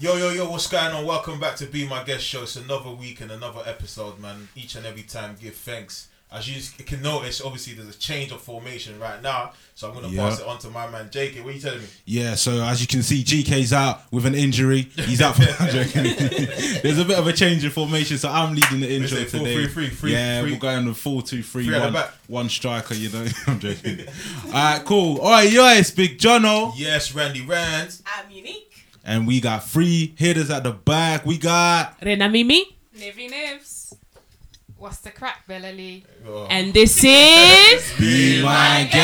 Yo, yo, yo, what's going on? Welcome back to Be My Guest Show. It's another week and another episode, man. Each and every time, give thanks. As you can notice, obviously, there's a change of formation right now. So I'm going to Yeah. pass it on to my man, JK. What are you telling me? Yeah, so as you can see, GK's out with an injury. He's out for I'm joking. There's a bit of a change in formation, so I'm leading the intro it? Four, today. three, three, three, yeah, three. we're going with four, two, three, Three at the one, one striker. You know, I'm joking. All right, cool. All right, yo, it's Big Jono, Yes, Randy Rand. I'm unique. And we got three hitters at the back. We got Rena Mimi. Nivy Nivs. What's the crack, Bella Lee? Oh. And this is. Be My Guest.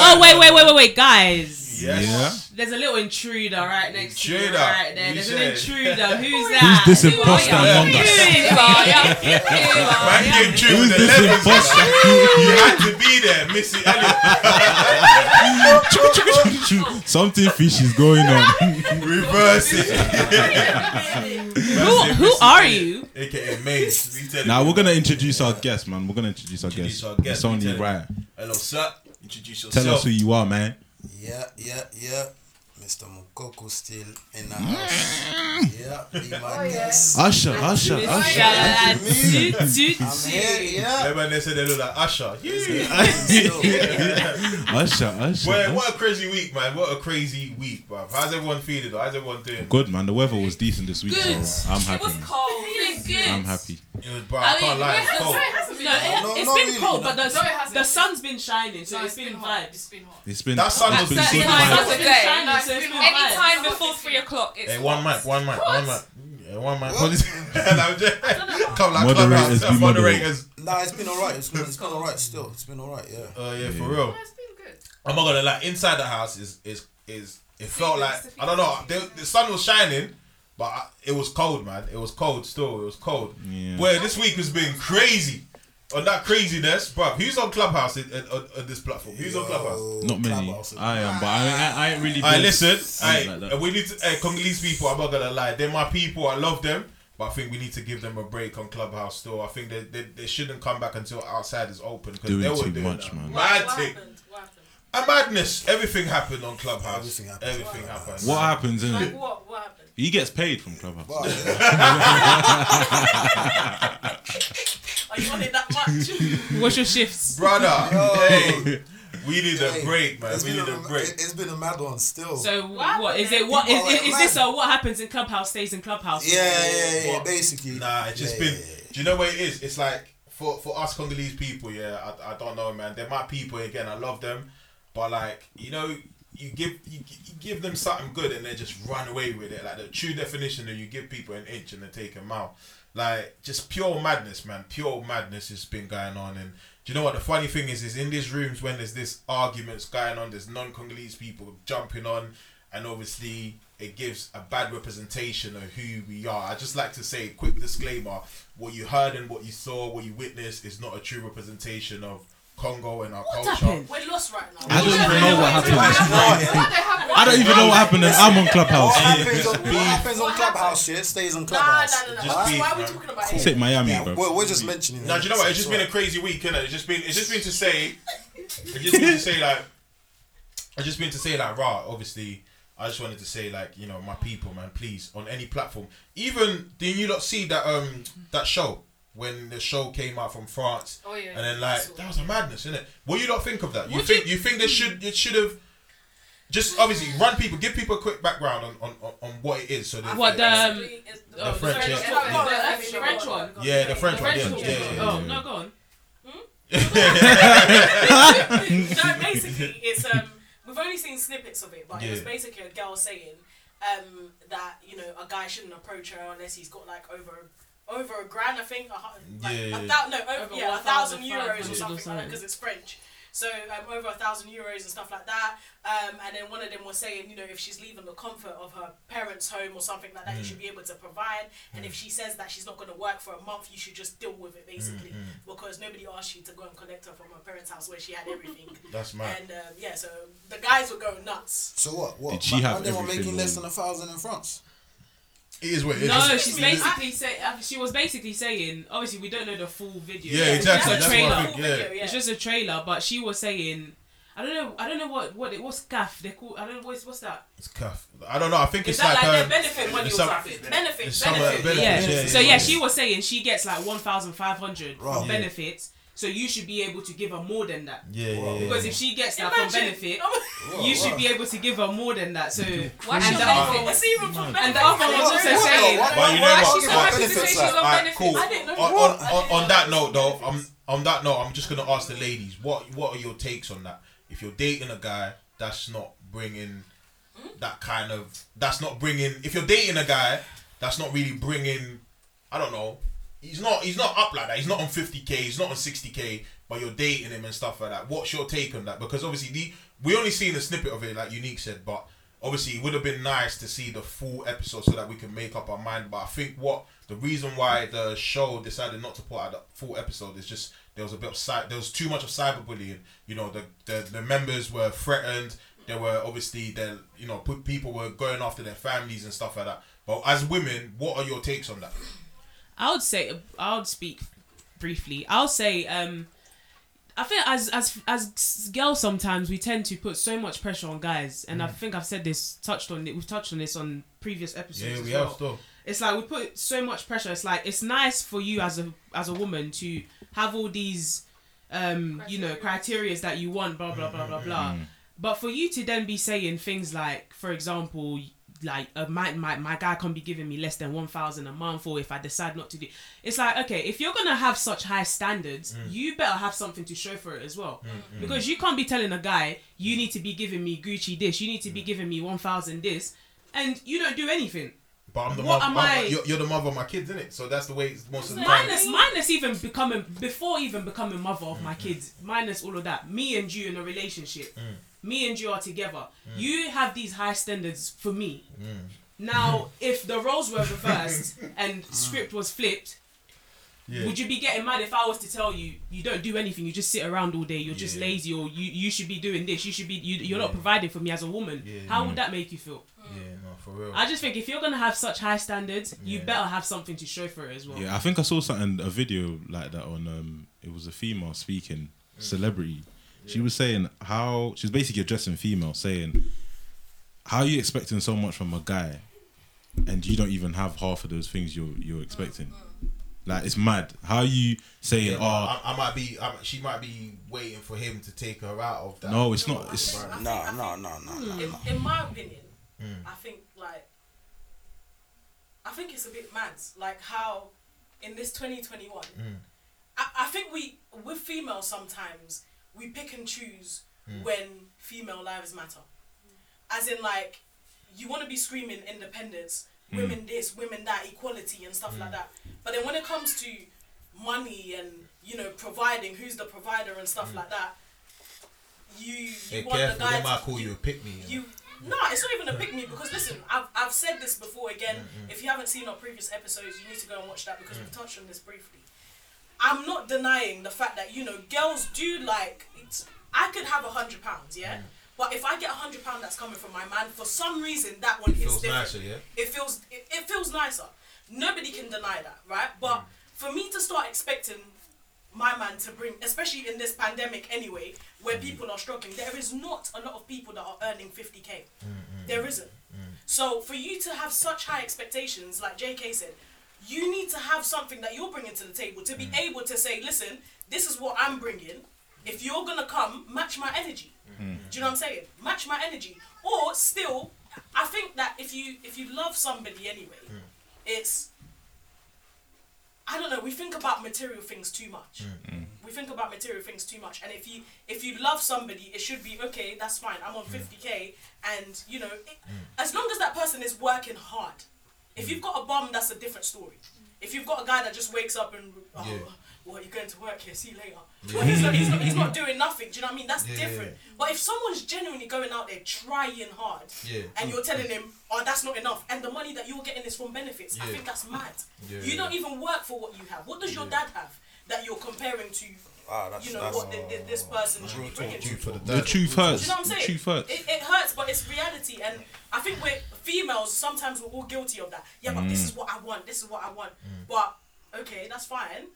Oh, wait, wait, wait, wait, wait, guys. Yes. Yeah. There's a little intruder right next to Intruder. you. Right there. There's an intruder. Who's that? Who's this Who imposter among us? Who is he? Man came through with the this levels. imposter? You had to be there, Missy Elliott. Something fishy is going on. Reverse it. Who, who are you? AKA Maze. You tell now we're gonna introduce our guest, man. We're gonna introduce our guest. our guest, It's only we right. Hello, sir. Introduce yourself. Tell us who you are, man. Yeah, yeah, yeah. Mr. Mukoko still in the mm. house. yeah, be my oh, guest. Usher, Usher, Usher. Shout out Me. to Tutu. I'm here, yeah. Everyone they said they look like Usher. Still. Usher, Usher. Well, what a crazy week, man. What a crazy week, bruv. How's everyone feeling? though? How's everyone doing? Good man, the weather was decent this week, Good. so I'm happy. It happy. was cold. Feeling good. I'm happy. It was, bro, I, can't lie. It's cold. No, it, No, it's not been really, cold, no. but the, No, it the sun's been shining, so No, it's been hot. vibes. It's been hot. It's been That sun it's been certain good times- vibes. Sun's been Today. shining, so it's it's been been vibes. before three o'clock. It's Hey, one mic, one mic, one mic. Yeah, one mic. And I'm just- Come like Moderators clubhouse, be moderate. moderators. Nah, it's been alright. It's been, it's been alright still. It's been alright, yeah. Oh yeah, for real. No, it's been good. I'm not gonna lie. Inside the house is is is it felt like I don't know. The, the sun was shining, but I, it was cold, man. It was cold still. It was cold. Yeah. Boy, this week has been crazy. On that craziness, bro. Who's on Clubhouse in- on, on, on this platform? Who's on Clubhouse? Not many. Clubhouse. I am, but I, I, I ain't really. Alright, been- listen. something Alright, like we need to. Hey, Congolese people. I'm not gonna lie. They're my people. I love them. But I think we need to give them a break on Clubhouse still. I think they, they, they shouldn't come back until outside is open because Doing they were too doing much, that. man. Mad What happened? What happened? A madness. Everything happened on Clubhouse. Everything happened. Everything happened. What happens, Like innit? what? What happened? He gets paid from Clubhouse. But, yeah. Are you on it that much? What's your shifts? Brother, Yo. hey, we need a break, man. It's We need a a, break. it's been a mad one still. So What what is it? What is, People is, like is this mad. a what happens in clubhouse stays in clubhouse? yeah, yeah, yeah, What? basically. Nah, it's just Yeah, been. yeah, yeah. Do you know what it is? It's like for for us Congolese people, yeah. I, I don't know, man. They're my people again. I love them, but like you know, you give you, you give them something good and they just run away with it. Like the true definition of you give people an inch and they take a out. Like just pure madness, man. Pure madness has been going on. And do you know what the funny thing is? Is in these rooms when there's this arguments going on, there's non-Congolese people jumping on, and obviously it gives a bad representation of who we are. I just like to say, quick disclaimer: what you heard and what you saw, what you witnessed, is not a true representation of Congo and our What culture. happened? We're lost right now. I don't even know what happened. No, I don't even know what happened. And I'm on Clubhouse. what happens on, what happens on Clubhouse shit stays on Clubhouse. nah, nah, nah. Just Why are we talking about it? Take Miami, Yeah, bro. we're, we're just mentioning it. Now, do you know what? It's just been a crazy week, innit? It's just been, it's just been to say, it's just been to say like, it's just been to say like, rah. Obviously, I just wanted to say like, you know, my people, man, please, on any platform. Even did you not see that um that show when the show came out from France? Oh yeah. And then like that was a madness, isn't it? What do you not think of that? You Would think you, think they should it should have just obviously run people, give people a quick background on on, on, on what it is. So they, What, the, um, The Oh, French, sorry, yeah. the- Yeah. the- the French one. yeah, the French The one, French yeah, one. yeah, yeah, Oh no, go on. no, basically, it's um, we've only seen snippets of it, but it was basically a girl saying um that you know a guy shouldn't approach her unless he's got like over over a grand, I think, a, hu- like Yeah, a yeah. thou- no, over, Over yeah, a thousand euros or or something like that because it's French. So um, over a thousand euros and stuff like that. Um, and then one of them was saying, you know, if she's leaving the comfort of her parents' home or something like that, Mm. you should be able to provide. And if she says that she's not going to work for a month, you should just deal with it basically, Mm, because nobody asked you to go and collect her from her parents' house where she had everything. That's mad. and um, yeah, so the guys were going nuts. So what? What? Did she But have they were everything making less than a thousand in France. It is what it is. No, isn't it? she's basically say uh, she was basically saying. Obviously, we don't know the full video. Yeah, It's exactly. just a That's what I trailer. think, yeah. video, yeah. It's just a trailer, but she was saying, I don't know. I don't know what what it, what's gaff. They call. I don't know what's what's that. It's cuff. I don't know. I think Is it's that like, like, their benefit money or some- something? Benefit, It's benefit. benefit, Yeah. yeah, So yeah, yeah, yeah. she was saying she gets like one thousand five hundred Right. Yeah. benefits. So you should be able to give her more than that. Yeah, yeah, yeah. Because if she gets that from Imagine. benefit, oh you should be able to give her more than that. So Why and she the on other benefit? Even from and benefit? the other one was also saying. But you know Why what? she's so But- happy benefits she's like- on Alright, benefits? cool. I didn't know. On, What? on, on, on that that note, though. I'm on that note. I'm just gonna ask the ladies what what are your takes on that? If you're dating a guy that's not bringing that kind of that's not bringing. If you're dating a guy that's not really bringing, I don't know. He's not. He's not up like that. He's not on 50k. He's not on 60k. But you're dating him and stuff like that. What's your take on that? Because obviously the we only seen a snippet of it, like Unique said. But obviously it would have been nice to see the full episode so that we can make up our mind. But I think what the reason why the show decided not to put out the full episode is just there was a bit of cy- there was too much of cyberbullying. You know, the the, the members were threatened. There were obviously there you know people were going after their families and stuff like that. But as women, what are your takes on that? I would say I would speak briefly. I'll say um I think as as as girls sometimes we tend to put so much pressure on guys and I think I've said this touched on it we've touched on this on previous episodes as well. still. It's like we put so much pressure. It's like it's nice for you as a as a woman to have all these um you know criterias that you want blah blah blah blah blah. But for you to then be saying things like for example like uh, my, my my guy can't be giving me less than 1000 a month or if I decide not to do it's like okay if you're to have such high standards mm. you better have something to show for it as well. Mm, mm. Because you can't be telling a guy you need to be giving me Gucci this you need to be giving me 1000 this and you don't do anything. But I'm the What mother. am I- You're, you're the mother of my kids, isn't it? So that's the way it's most of the time. minus minus even becoming before even becoming mother of my kids minus all of that me and you in a relationship me and you are together. Mm. You have these high standards for me. Mm. Now if the roles were reversed mm. and script was flipped Yeah. would you be getting mad if I was to tell you you don't do anything you just sit around all day you're just lazy or you, you should be doing this you should be you, you're not providing for me as a woman? Yeah. how would that make you feel? Yeah, no, for real. I just think if you're gonna have such high standards you better have something to show for it as well. Yeah, I think I saw something a video like that on um it was a female speaking celebrity. She was saying how she's basically addressing female saying how are you expecting so much from a guy and you don't even have half of those things you're you're expecting. Like it's mad. How are you saying Yeah, oh I, I might be. I, she might be waiting for him to take her out of that. no it's not it's I think- No, no, no, no, no. in, in my opinion, Mm. I think like I think it's a bit mad, like how in this 2021, Mm. I, I think we with females sometimes we pick and choose Mm. when female lives matter, as in like you want to be screaming independence, Mm. women this, women that, equality and stuff like that, but then when it comes to money and you know providing, who's the provider and stuff like that. You, you Mm. Hey, want careful, the guy they might call you a pick me. you no, it's not even a pick me because listen, I've, I've said this before again. If you haven't seen our previous episodes, you need to go and watch that because we've touched on this briefly. I'm not denying the fact that you know girls do like. It's, I could have a hundred pounds, yeah. Mm. But if I get a hundred pound that's coming from my man, for some reason that one hits feels different. nicer, yeah. It feels it, it feels nicer. Nobody can deny that, right? But mm. for me to start expecting my man to bring, especially in this pandemic anyway, where mm. people are struggling, there is not a lot of people that are earning 50k. There isn't. So for you to have such high expectations, like JK said, you need to have something that you're bringing to the table to be mm. able to say, listen, this is what I'm bringing. If you're gonna come, match my energy. Mm. Mm. Do you know what I'm saying? Match my energy. Or still, I think that if you if you love somebody anyway, it's I don't know. We think about material things too much. We think about material things too much. And if you if you love somebody, it should be okay. That's fine. I'm on 50k, and you know, it, as long as that person is working hard. If you've mm. got a bum, that's a different story. If you've got a guy that just wakes up and oh, Yeah. well, you're going to work here. See you later. Well, he's, not, he's, not, he's not doing nothing. Do you know what I mean? That's Yeah, different. yeah. But if someone's genuinely going out there trying hard, Yeah. and you're telling him, oh, that's not enough, and the money that you're getting is from benefits, I think that's mad. You don't even work for what you have. What does your dad have that you're comparing to? Ah, that's, You know that's what the, the, this person should be Real talk, bringing. Due to for the the dirt. truth do hurts. you know what I'm The truth hurts. It, it hurts, but it's reality, and I think we're females. Sometimes we're all guilty of that. Yeah, but this is what I want. This is what I want. But okay, that's fine.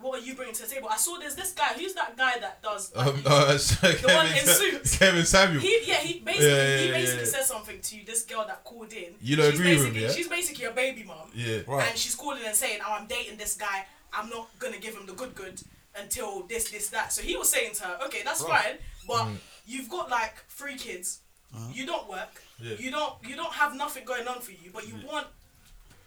what are you bringing to the table? I saw there's this guy. Who's that guy that does? like, Um, uh, so The one in Kevin, suits. Kevin Samuel. he yeah he basically Yeah, yeah, he basically yeah. said something to this girl that called in. You don't she's agree with him, basically yeah? she's basically a baby mom. yeah. Right. And she's calling and saying, "Oh, I'm dating this guy. I'm not gonna give him the good good until this, this, that." So he was saying to her, "Okay, that's Right. fine, but mm. you've got like three kids. Uh-huh. You don't work. Yeah. You don't. You don't have nothing going on for you, but you want."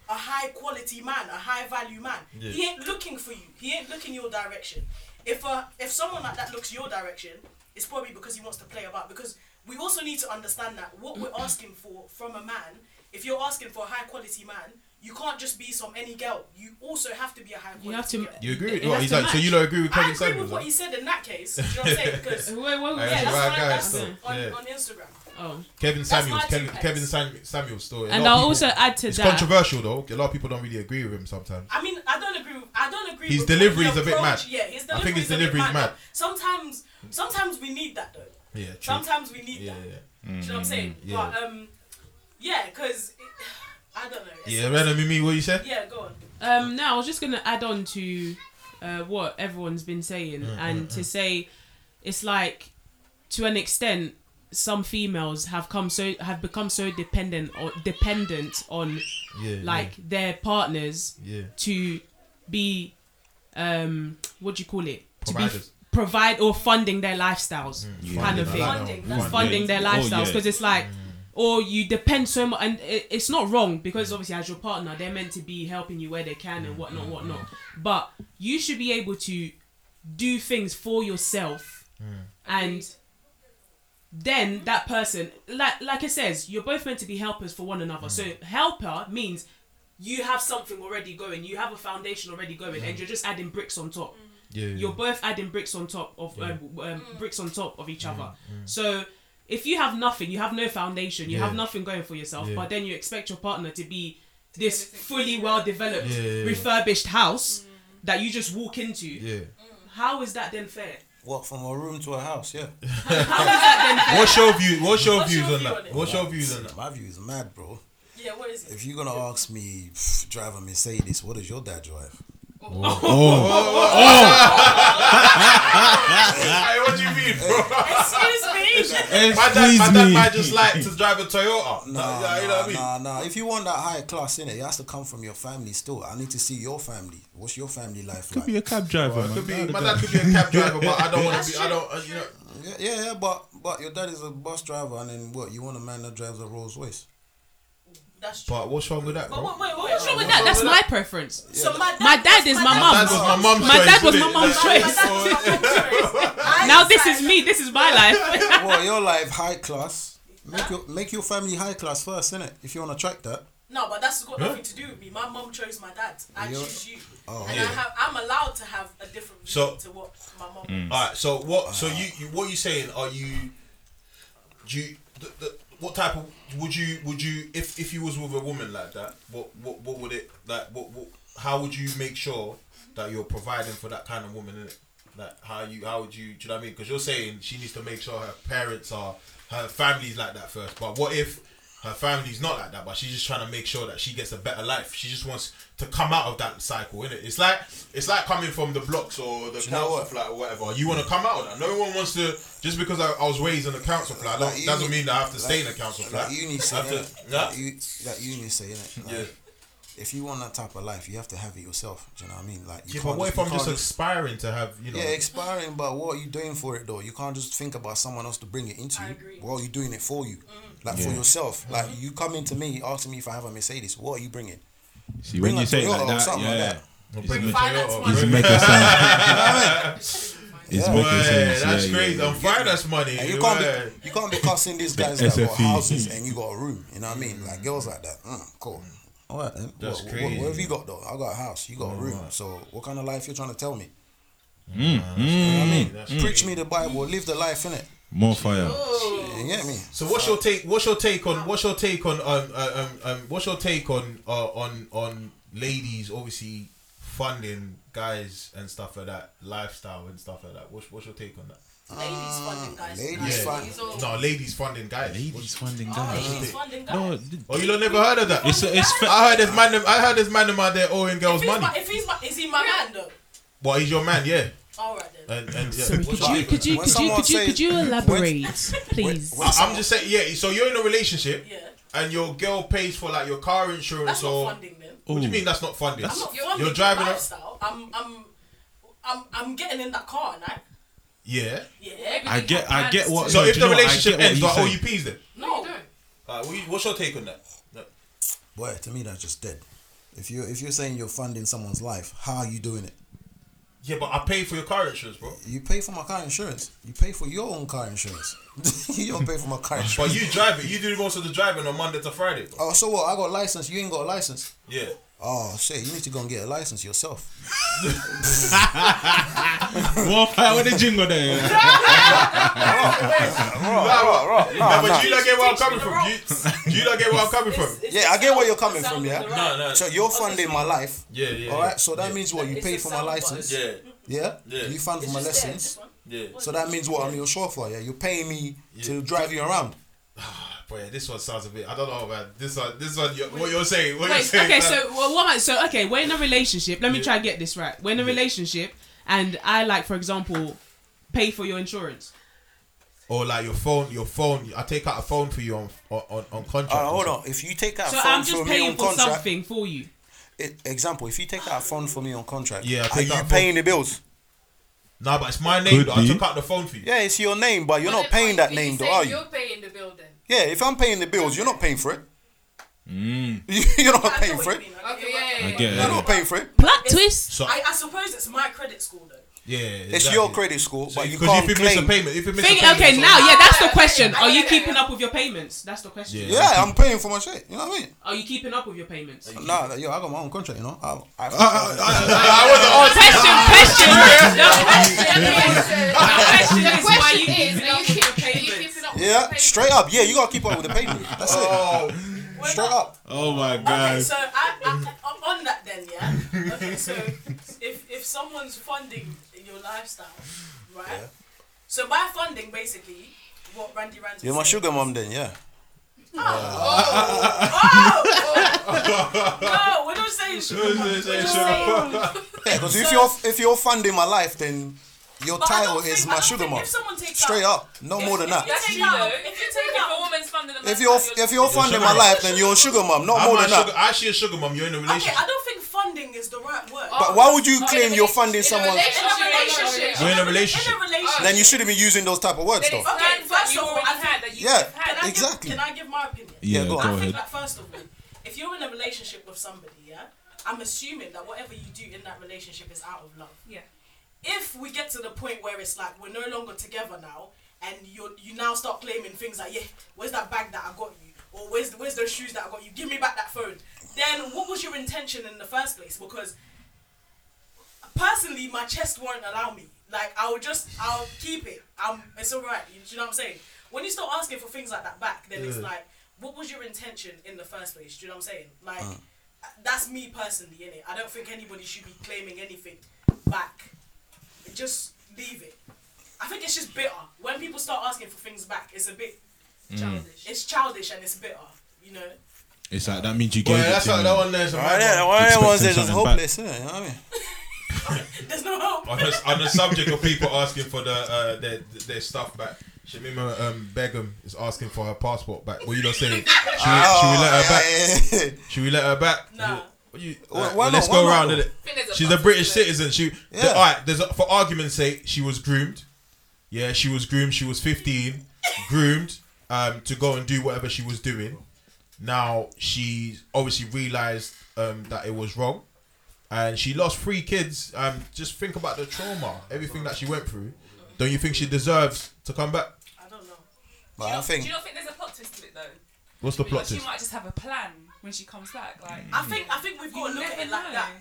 A high quality man, a high value man. Yeah. He ain't looking for you. He ain't looking your direction. If uh, if someone like that looks your direction, it's probably because he wants to play about. Because we also need to understand that what we're mm. asking for from a man, if you're asking for a high quality man, you can't just be some any girl. You also have to be a high quality. You have to- girl. You agree? With, what has he's to like, so you don't agree with Kevin I Kevin agree with what he said in that case. Do you know what I'm saying? Because Wait, wait, wait, Yeah, yeah, that's that's my, that's on, Yeah. on Instagram. Oh. Kevin That's Samuels. Kevin, Kevin. Sam, Samuel's story. And I'll people- also add to It's that. controversial though. A lot of people don't really agree with him sometimes. I mean, I don't agree. With, I don't agree. His with delivery is a bit mad. Yeah, his I delivery think his is a bit delivery is mad. Sometimes, sometimes we need that though. Yeah, true. Sometimes we need Yeah, that. yeah. Do you know what I'm saying? Yeah. But um, yeah, because I don't know. It's- Yeah, Renan, me, what you said? Yeah, go on. Um, now I was just gonna add on to uh, what everyone's been saying, Mm, and to say it's like to an extent some females have come so have become so dependent or dependent on Yeah, like their partners yeah, to be um what do you call it to be Providers. provide or funding their lifestyles Yeah. kind of thing Funding, Funding. funding their Oh, lifestyles yeah. because it's like or you depend so much and it, it's not wrong because obviously as your partner they're meant to be helping you where they can and whatnot mm, whatnot. Mm. but you should be able to do things for yourself mm. and then that person like like it says you're both meant to be helpers for one another. So helper means you have something already going you have a foundation already going and you're just adding bricks on top. Yeah. you're both adding bricks on top of um, um, bricks on top of Mm, each other. So if you have nothing, you have no foundation, you Yeah. have nothing going for yourself, Yeah. but then you expect your partner to be this fully well developed, Yeah, yeah, yeah. refurbished house that you just walk into. yeah. How is that then fair? What from a room to a house? Yeah. How is that then fair? What's your view? What's your What's views your on view that? on? What's your views on that? My view is mad, bro. Yeah, what is it? If you're gonna ask me, pff, drive a Mercedes, what does your dad drive? Hey, what do you mean, bro? Excuse me. My dad, my dad me. might just like to drive a Toyota. Nah, Nah, you know what I mean? nah, nah. If you want that high class in it, it has to come from your family. Still, I need to see your family. What's your family life Could like? Could be a cab driver, man. Could be, my dad could be a cab driver, but I don't want to be. I don't. Uh, you know. yeah, yeah, yeah, but but your dad is a bus driver, and then what? You want a man that drives a Rolls Royce? That's true. But what's wrong with that, But bro? wait, wait, wait, What's wrong with that? That's my preference. So my dad, My dad is my My mum. my mum's My dad was my mum's choice. dad was my mum's choice. I Now this is me. This is my life. well, your life high class. Make your make your family high class first, innit? If you want to track that. No, but that's got Huh? nothing to do with me. My mum chose my dad. I You're- choose you. Oh, and yeah. I have, I'm allowed to have a different view So- to what my mum. Mm. All right. So what? So you, you what you saying? Are you? Do you? The, the, what type of would you would you if if you was with a woman like that? What what what would it like? What, what how would you make sure that you're providing for that kind of woman? Innit? Like how you how would you? Do you know what I mean? Because you're saying she needs to make sure her parents are her family's like that first. But what if? Her family's not like that, but she's just trying to make sure that she gets a better life. She just wants to come out of that cycle, innit? It's like it's like coming from the blocks or the you council flat or whatever. You want to come out of that. No one wants to just because I, I was raised in a council flat. Like don't- uni- doesn't mean that I have to stay in a like- council flat. Like uni say, to- yeah. Like, you, like uni say, innit? Like, Yeah. If you want that type of life, you have to have it yourself. Do you know what I mean? Like, you Yeah, can't but what if you I'm just can't aspiring to have, you know? Yeah, expiring, but what are you doing for it though? You can't just think about someone else to bring it into I you. agree. What are you doing it for you? Like for Yeah. yourself. Like you come into me asking me if I have a Mercedes. What are you bringing? See, Bring when you a say like that, something like yeah, that. I'll bring make- the Finance Toyota, money. it's making sense. It's Yeah. making sense. that's yeah, crazy. Yeah, I'm finance money. And you can't boy. be you can't be cussing these guys that got houses and you got a room. You know what I mean? Like girls like that. Mm, cool. All right then. That's what, crazy. What, what have you got though? I got a house. You got a room. So what kind of life you trying to tell me? Mm, You know what I mean? That's Preach me the Bible. Live the life in it. More fire. You get me? So what's your take? What's your take on? What's your take on? Um, uh, um, um, what's your take on? Uh, on on ladies obviously funding guys and stuff like that, lifestyle and stuff like that. What's what's your take on that? Ladies ah, funding guys. ladies Guys, funding. so- No, ladies funding guys. Ladies funding Oh, guys. ladies funding guys. No, th- Oh, you don't never heard of that? it's it's. Fa- I heard this man. I heard this man out there owing if girls he's money. my, if he's my, is he my man though? Well, he's your man, yeah. All right then. And, and yeah. Sorry, could you take could you When could you someone could you says- could you elaborate, please? when- I, I'm just saying, yeah. So you're in a relationship, Yeah. and your girl pays for like your car insurance That's not funding then. What do you Ooh. mean that's not funding? I'm not You're- funding you're driving your a- lifestyle. I'm I'm I'm I'm getting in that car, right? Yeah. Yeah. I get I get what. So no, if do the you know what? I relationship get what ends, he's do I owe oh, saying. you peas then? No. You don't. Alright, what you- what's your take on that? No. Boy, to me that's just dead. If you if you're saying you're funding someone's life, how are you doing it? Yeah, but I pay for your car insurance, bro. You pay for my car insurance. You pay for your own car insurance. you don't pay for my car insurance. But you drive it. You do most of the driving on Monday to Friday. Bro. Oh, so what? I got a license. You ain't got a license. Yeah. Oh shit! You need to go and get a license yourself. What fire with the jingle there? No, but do you not get where I'm coming from? Do you, do you not get where I'm coming from? It's- it's Yeah, I get where you're coming from, yeah? of No, no. So you're funding my life. Yeah, yeah. All yeah. right. So that yeah. means what? You It's pay for my license. Yeah, Yeah. Yeah. You fund for my just lessons. yeah. So that means what? I'm your chauffeur. Yeah. You're paying me to drive you around. Boy, this one sounds a bit. I don't know, man. This one, this one. you what you're saying? What you're saying? okay, man. so well, what so okay, we're in a relationship. Let me Yeah. try and get this right. We're in a relationship, and I like, for example, pay for your insurance. or like your phone, your phone. I take out a phone for you on on on, on contract. Uh, hold on. If you take out So a phone I'm for just me paying on for contract, something for you. it, example, if you take out a phone for me on contract, Yeah, I are you out phone. paying the bills? Nah, but it's my name. Could I be. took out the phone for you. Yeah, it's your name, but you're Well, not paying why that name, though, are you? You're paying the bill then. Yeah, if I'm paying the bills, you're not paying for it. Mm. you're not I paying for it. I Okay, get yeah, yeah, yeah. You're not paying for it. Plot It's- twist. So I, I suppose it's my credit score though. yeah, It's your credit score, but you can't if you miss a payment, if you miss Think, a payment, okay, now, yeah, that's the question. Are you keeping up with your payments? That's the question. Yeah. Yeah, I'm paying for my shit. You know what I mean? Are you keeping up with your payments? Nah, yo, I got my own contract. You know. I, I, uh, uh, uh, I wasn't Oh, question, question. No, question. The is, question you is, keeping are up you yeah, straight up. Yeah, you gotta keep up with the payment. That's it. Oh, We're Straight not- up. Oh my god. Okay, god. so I, I, on that then, yeah. Okay, so if if someone's funding your lifestyle, right? Yeah. So by funding, basically, what Randy Rand. You're my sugar mom, then. Yeah. Oh, oh, oh, oh. No, we're not saying sugar. mom. We're just saying. Yeah, because if you're if you're funding my life, then your But title don't is think- my don't sugar mom. If someone takes Straight up, no more than that. That's take out- if If you you take take out- a woman's funding the If you're if you're funding my life, then you're a sugar mom, not I'm more than a sugar. that. Actually, a sugar mom. You're in a Okay, relationship. I don't think funding is the right word. But why would you claim you're funding someone? In a in a relationship, We're in a relationship. Then you shouldn't be using those type of words, Then though. Okay, first you of all, I think- had that you Yeah. had. Can I Exactly. Give, can I give my opinion? Yeah, go go I on. think ahead. that first of all, if you're in a relationship with somebody, yeah, I'm assuming that whatever you do in that relationship is out of love. Yeah. If we get to the point where it's like we're no longer together now, and you you now start claiming things like, yeah, where's that bag that I got you, or where's where's those shoes that I got you? Give me back that phone. Then what was your intention in the first place? Because personally, my chest won't allow me. Like I'll just I'll keep it. Um, it's alright. You, you know what I'm saying? When you start asking for things like that back, then it's like, what was your intention in the first place? Do you know what I'm saying? Like, that's me personally, innit? I don't think anybody should be claiming anything back. Just leave it. I think it's just bitter. When people start asking for things back, it's a bit Childish. it's childish and it's bitter. You know. It's like that means you gave Well, it that's to like him. that one there's a Right mad there, one. one of them ones Expecting that's just something hopeless, innit? You know what I mean? There's no hope. on the, on the subject of people asking for the uh, their their stuff back. Shamima um, Begum is asking for her passport back. What you not saying? Should we, should we let her back? yeah, yeah, Should we let her back? Nah. What you, Why- alright, well, let's not? go around it. I think there's She's a British citizen. She, Yeah. the, all right. There's a, for argument's sake, she was groomed. Yeah, she was groomed. She was 15, groomed um, to go and do whatever she was doing. Now she obviously realized um, that it was wrong, and she lost three kids. Um, just think about the trauma, everything that she went through. Don't you think she deserves to come back? I don't know. But do, you I not, think do you not think there's a plot twist to it though? What's the plot Because she twist? might just have a plan when she comes back. Like I think I think we've got to look at it like know. that.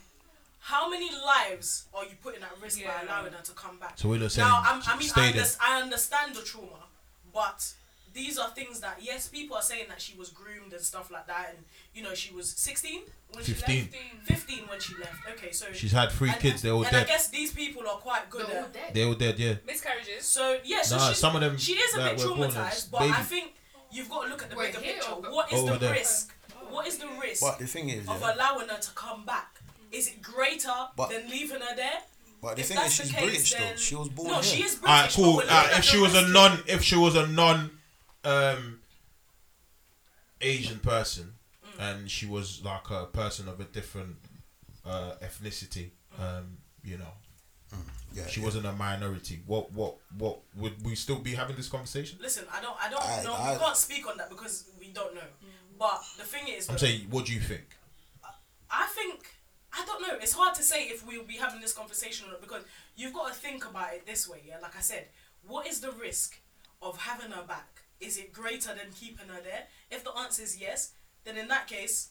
How many lives are you putting at risk Yeah. by allowing her to come back? So we're not saying Now, I'm, I mean, I, under, I understand the trauma, but these are things that yes, people are saying that she was groomed and stuff like that, and you know she was 16 when 15. she left, 15 when she left. Okay, so She's had three and, kids. They're all and I guess these people are quite good They're all at. dead. They're all dead. Yeah. miscarriages. So yeah, so Nah, she's, some of them she is a bit were born as traumatized, but I think you've got to look at the Wait, bigger here picture. What is Over the there. risk? What is the risk But the thing is, of yeah, allowing her to come back? Is it greater But- than leaving her there? But the if thing is, she's case, British though. She was born No, here. she is British. Alright, cool. but Alright, if she was a non, if she was a non, um, Asian person, Mm. and she was like a person of a different uh, ethnicity, um, you know, Yeah, she yeah. wasn't a minority. What, what, what would we still be having this conversation? Listen, I don't, I don't I- know. I- we can't speak on that because we don't know. But the thing is, I'm saying, what do you think? I think I don't know. It's hard to say if we'll be having this conversation or not because you've got to think about it this way. Yeah, like I said, what is the risk of having her back? Is it greater than keeping her there? If the answer is yes, then in that case,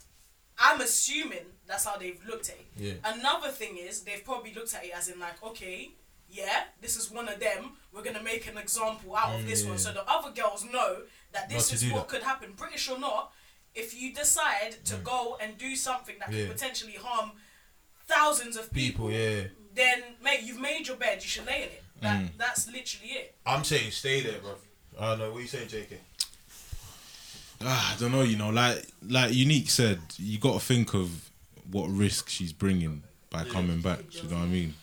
I'm assuming that's how they've looked at it. Yeah. Another thing is they've probably looked at it as in like, okay, yeah, this is one of them. We're gonna make an example out of this one, so the other girls know that this Not is what that. could happen. British or not, if you decide to go and do something that Mm. Yeah. could potentially harm thousands of people, People, yeah. then mate, you've made your bed. You should lay in it. That, Mm. That's literally it. I'm saying stay there, bro. I don't know. What you saying, JK? Ah, I don't know. You know, like like Unique said, you got to think of what risk she's bringing by coming back. You know what I mean?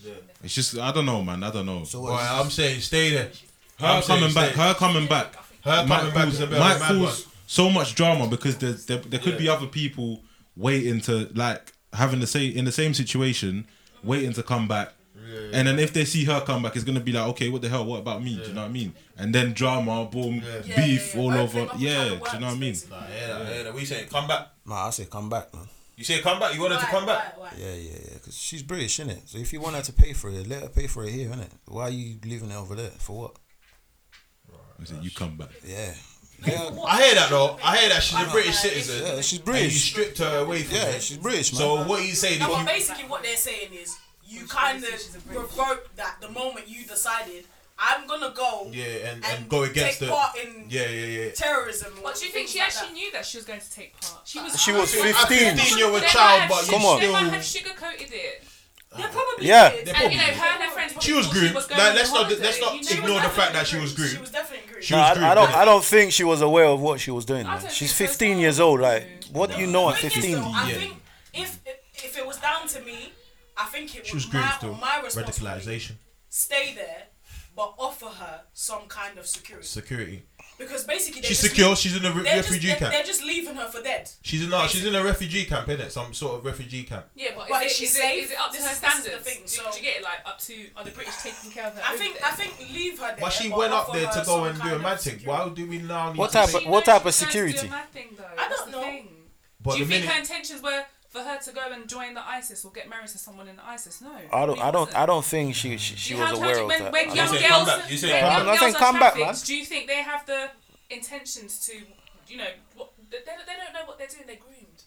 Yeah. It's just I don't know, man. I don't know. So Boy, what? I'm saying stay there. her I'm coming back, stay. her coming back, Her might coming back cause, is a bit of might one. cause so much drama because there's there, there could Yeah. be other people waiting to like having the same in the same situation, waiting to come back. And then if they see her come back, it's gonna be like, okay, what the hell? What about me? Do you know what I mean? And then drama, boom, Yeah. Yeah, beef yeah, yeah. all Opening over. up a Yeah, do you know what I mean? basically. Nah, yeah, nah, yeah, nah. What you saying? Come back. Nah, I say come back, man. You say come back. You want her to come back? why, why? Yeah, yeah, yeah. Because she's British, isn't it? So if you want her to pay for it, let her pay for it here, it? Why are you leaving it over there? For what? I said, you come back. Yeah. Pay Yeah. I hear that though. I hear that she's a British citizen. yeah she's And you stripped her away from Yeah, it. she's British, man. So what are you saying? No, If but you, basically what they're saying is you kind of revoked that the moment you decided I'm gonna go yeah, and, and, and go against take the part in yeah, yeah, yeah. terrorism. or What do you think things she like actually that. knew that she was going to take part? She was. She was I think- At 15. 15, you're a They child, have but su- you Come on. They might still. have sugarcoated it. They uh, probably Yeah. did. They And you know, probably- her and her friends probably She was thought groomed. was going Like, on let's not holiday. let's not You know, She was ignore the fact that she was groomed. She was definitely groomed. She No, was I, groomed, I don't. innit? I don't think she was aware of what she was doing. I Man. don't She's think so 15 years old. Like, what do you know at thing is, 15? though, I Yeah. think if if it was down to me, I think it She was, was groomed my, still. my responsibility. Radicalization, Stay there, but offer her some kind of security. security. Because basically, She's secure. leave- She's in a re- they're just- refugee they're, camp. They're just leaving her for dead. She's in no, she's in a refugee camp, isn't it? Some sort of refugee camp. Yeah, but, But is, is it, she is, safe? is it up to This her is- this is the standards? thing, do, so- do you get it? Like up to are the British taking care of her? I think there? I think leave her there. But she but went up there to go and do kind a of mad thing. Why do we now need What to type of- She what type of was going to security? Do a thing, though. I don't know. But do you think her intentions were for her to go and join the ISIS or get married to someone in the ISIS? No. I don't. I don't. I don't think she she, she was aware of when, that. When I young don't- say girls, come back. You say when come young back. I'm girls are come back, trafficked, man. Do you think they have the intentions to, you know, what, they, they they don't know what they're doing. They're groomed.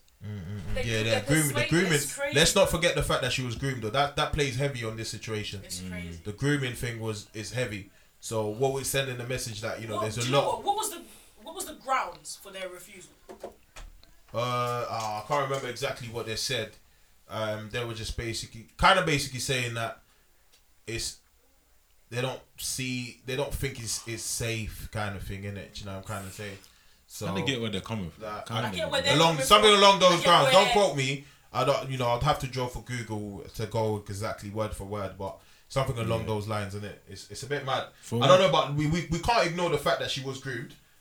They- Yeah, they're they're grooming. The grooming. Let's not forget the fact that she was groomed. Though that that plays heavy on this situation. It's crazy. Mm. The grooming thing was is heavy. So what we're sending the message that you know What, there's a you know lot. what? What was the what was the grounds for their refusal? Uh, I can't remember exactly what they said. Um, they were just basically, kind of basically saying that it's they don't see, they don't think it's it's safe, kind of thing, in it. You know, what I'm kind of saying. So Kind of get where they're coming from. That- Kinda I get get where along coming something from. along those get grounds. Don't quote me. I don't. You know, I'd have to draw for Google to go exactly word for word, but something along those lines, and it? It's it's a bit mad. For I don't know, but we, we we can't ignore the fact that she was groomed.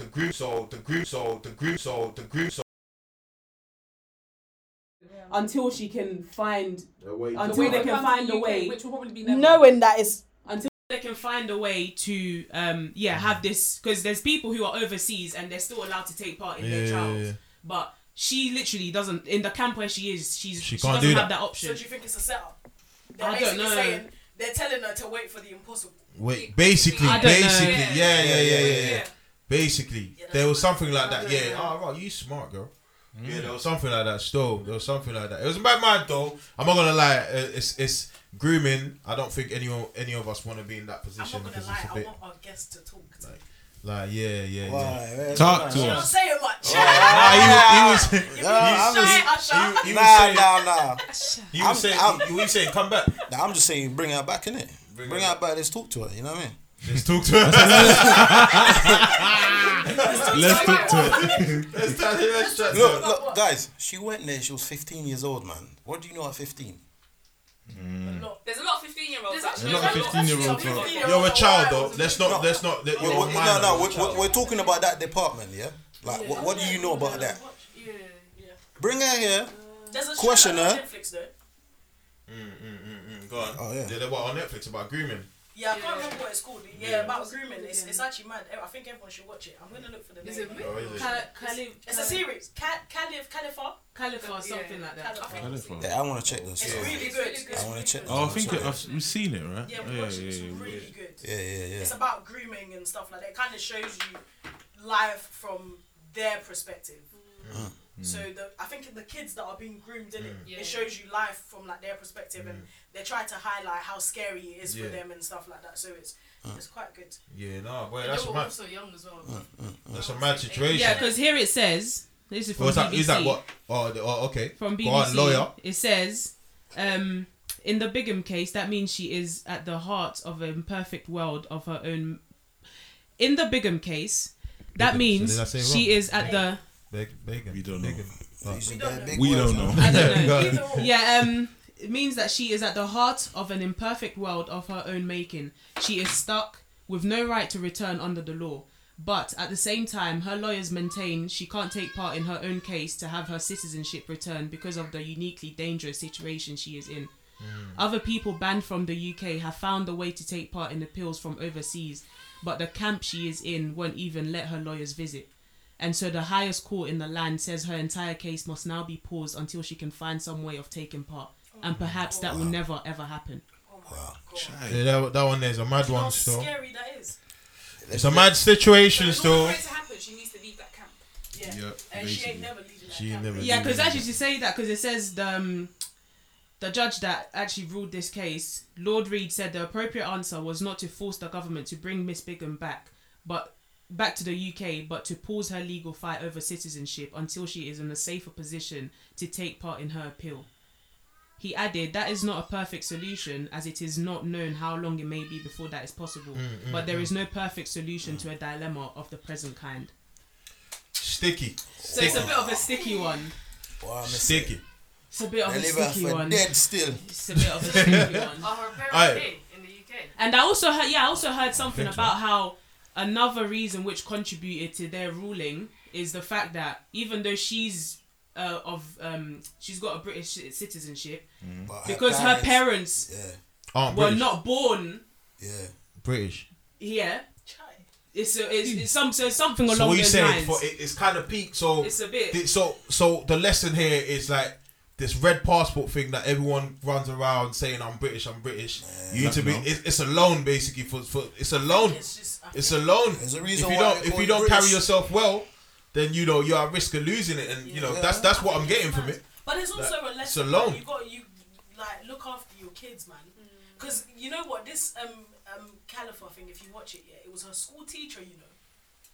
so the group, so the group, so the group, so until she can find The way- Until way they they can find to a way, which will probably be never. Knowing that it's until they can find a way to um yeah have this because there's people who are overseas and they're still allowed to take part in Yeah, their yeah, trials yeah. but she literally doesn't in the camp where she is she's She she, doesn't do have that. that so do you think it's a setup? They're I don't know. saying they're telling her to wait for the impossible. Wait, basically, I don't know. basically, yeah, yeah, yeah, yeah, yeah. Yeah. Basically, Yeah, there was something like that. I Yeah, know. oh, right, you smart girl. Yeah, there was something like that. Still, there was something like that. It was about mad though. I'm not gonna lie. uh, It's it's grooming. I don't think anyone any of us want to be in that position. I'm position not gonna lie, it's a I bit want our guests to talk. To me. like yeah, yeah, yeah. Why? Talk to You're us. say it much. Nah, he was, he was, Nah, you I'm just- he, he Nah, was saying, nah, nah. he I'm- saying, I'm- he, he was saying, come back. Nah, I'm just saying, bring her back, innit? Bring Bring, her her back. Let's talk to her. You know what I mean? Let's talk to her. Let's talk to it. let's chat, let's chat. Look, her. look, guys. She went there. She was 15 years old, man. What do you know at 15? There's a lot of 15 year olds There's. A lot of 15-year-olds Some are- 15-year-olds You're a child wild. though. Let's not. Let's not. You're No, a no, minor, no. you're We're, we're, we're talking about that department, yeah. Like, what, what do you know about that? Yeah, yeah. Bring her here. There's a show Question, on huh? Netflix though. Mm, mm, mm, mm. Go on. Oh, yeah. They're what on Netflix about grooming. Yeah, I can't remember what it's called. Yeah, Yeah. about grooming. It's, it's actually mad. I think everyone should watch it. I'm gonna look for the Is name. it Oh, is it? Cali- Cali- It's a series. Ca- Caliph, Calipha. Caliphate or something Yeah. like that Caliph. Caliphate. Yeah, I want to check this. It's Yeah, really good. really good. I wanna check that. Oh, I think it, I've we've seen it, right? Yeah, we watched it. It's yeah, yeah. really good. Yeah, yeah, yeah. It's about grooming and stuff like that. It kind of shows you life from their perspective. Mm. Mm. So the I think the kids that are being groomed in it, mm. Yeah. it shows you life from like their perspective, and mm. they try to highlight how scary it is Yeah. for them and stuff like that. So it's uh. it's quite good. Yeah, no, boy, And that's they a were mad. also young as well. That's a mad situation. yeah because here it says this is from Oh, is that, BBC is that what? Oh, the- oh, okay. from Go on, BBC. lawyer. It says, um, in the Bigham case, that means she is at the heart of an imperfect world of her own. In the Bigham case, that Bigham. means So did I say it she is at the. Big, bacon. We don't know. Bacon. These are don't know. We don't know. I don't know. Yeah, um, it means that she is at the heart of an imperfect world of her own making. She is stuck with no right to return under the law. But at the same time, her lawyers maintain she can't take part in her own case to have her citizenship returned because of the uniquely dangerous situation she is in. Other people banned from the UK have found a way to take part in appeals from overseas, but the camp she is in won't even let her lawyers visit. And so the highest court in the land says her entire case must now be paused until she can find some way of taking part. And perhaps that will never ever happen. Oh my god. Yeah, that, that one there's a mad You know how one still. scary that is. It's a mad situation In still. order for it to happen, she needs to leave that camp. Yeah. Yeah, and she ain't never leaving that She ain't camp. never. Yeah, because leaving. actually to say that because it says the um, the judge that actually ruled this case, Lord Reed said the appropriate answer was not to force the government to bring Miss Bigham back, but back to the UK, but to pause her legal fight over citizenship until she is in a safer position to take part in her appeal. He added, that is not a perfect solution as it is not known how long it may be before that is possible, mm, mm, but there mm. is no perfect solution to a dilemma of the present kind. sticky, So it's a bit of a sticky one. Wow, miss it. sticky. It's a bit of They a sticky for one. dead still. It's a bit of a sticky one. Are her parents Aye. here in the UK? And I also heard, yeah, I also heard something about how another reason which contributed to their ruling is the fact that even though she's uh, of um, she's got a British citizenship But because her parents Yeah, Aren't were British. not born yeah. British. here. Chai. It's a, it's, it's some so it's something along So what you those saying? lines. For it, it's kind of peak. So it's a bit. the- so so the lesson here is like this red passport thing that everyone runs around saying I'm British, I'm British. you need to be. It's, it's a loan basically for for. It's a loan. It's just. It's a loan. There's a reason if you why don't if you don't carry yourself well, then you know you're at risk of losing it, and you know Yeah. that's that's what I'm getting from it. But it's also a lesson. it's a loan. You got you like look after your kids, man. Because you know what this um um Califa thing. If you watch it, yeah, it was her school teacher. You know,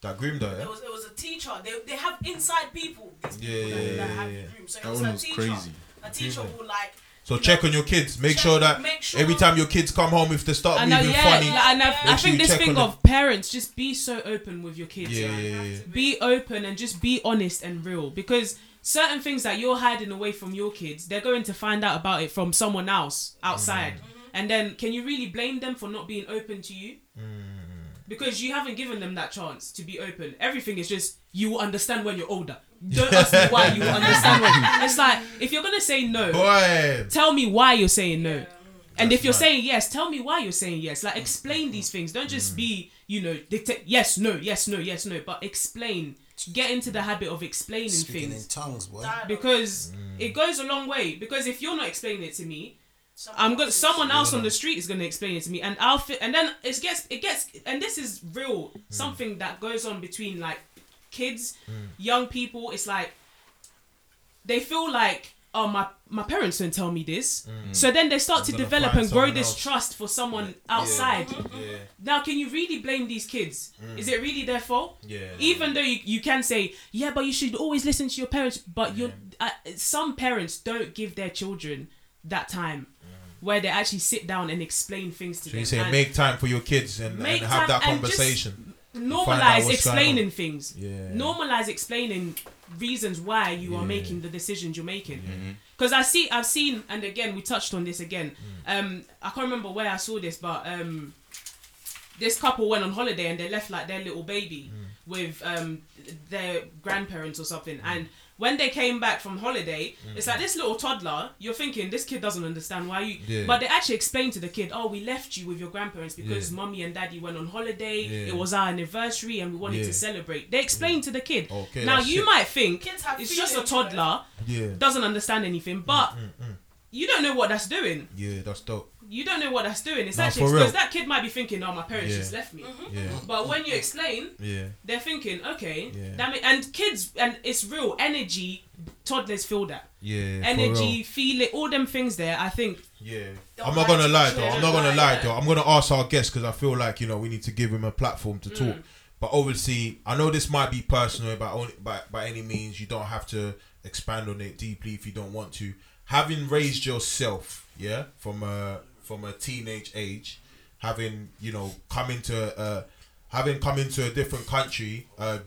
That groomed her. it was it was a teacher. They, they have inside people. These Yeah, people yeah, that, that yeah, have yeah. groomed. So it That was one her was teacher. crazy. A teacher Groomed will like. So you check know, on your kids. Make check- sure that make sure- every time your kids come home, if they start I know, moving yeah, funny, like, and I, I Make sure think you this check thing on them. of parents just be so open with your kids. yeah, yeah. yeah, yeah, yeah. be open and just be honest and real because certain things that you're hiding away from your kids they're going to find out about it from someone else outside Mm. and then can you really blame them for not being open to you because you haven't given them that chance to be open. Everything is just you will understand when you're older. Don't ask me why you will understand when. It's like if you're gonna say no, Boy. tell me why you're saying no. And if you're mad. saying yes, tell me why you're saying yes. Like explain these things. Don't just be, you know, dictate yes, no, yes, no, yes, no. But explain. Get into the habit of explaining Speaking things in tongues, boy. Because Mm. it goes a long way. Because if you're not explaining it to me, Someone I'm gonna else someone else on the street is gonna explain it to me, and I'll fit. And then it gets it gets and this is real Mm. something that goes on between like kids, young people. It's like they feel like oh my my parents don't tell me this, so then they start Mm. I'm to develop and grow someone this else. trust for someone outside. Yeah. Now, can you really blame these kids? Is it really their fault? Yeah. Even though you, you can say, yeah, but you should always listen to your parents, but you're uh, some parents don't give their children that time where they actually sit down and explain things to So them. you say make time for your kids and, and have that conversation. normalize explaining things. Yeah. Normalize explaining reasons why you are making the decisions you're making. Because I see, I've seen, and again, we touched on this again. Mm. Um, I can't remember where I saw this, but um, this couple went on holiday and they left like their little baby Mm. with um their grandparents or something. And when they came back from holiday, it's like mm-hmm. this little toddler. You're thinking this kid doesn't understand why you. Yeah. But they actually explained to the kid, "Oh, we left you with your grandparents because Yeah. mummy and daddy went on holiday. Yeah. It was our anniversary, and we wanted Yeah. to celebrate." They explained to the kid. Okay, now you it. might think Kids have it's just a toddler Yeah. doesn't understand anything, but mm, mm, mm. you don't know what that's doing. Yeah, that's dope. You don't know what that's doing. It's Nah, actually because that kid might be thinking, "Oh, my parents Yeah. just left me." Yeah. But when you explain, Yeah. they're thinking, "Okay, Yeah. that ma- and kids and it's real energy. Toddlers feel that Yeah. energy, real. feel it, all them things there. I think Yeah. I'm not gonna lie though. I'm not gonna lie, lie though. I'm gonna ask our guest because I feel like you know we need to give him a platform to mm. talk. But obviously, I know this might be personal, but only by by any means. You don't have to expand on it deeply if you don't want to. Having raised yourself, yeah, from a from a teenage age, having you know come into uh having come into a different country, uh,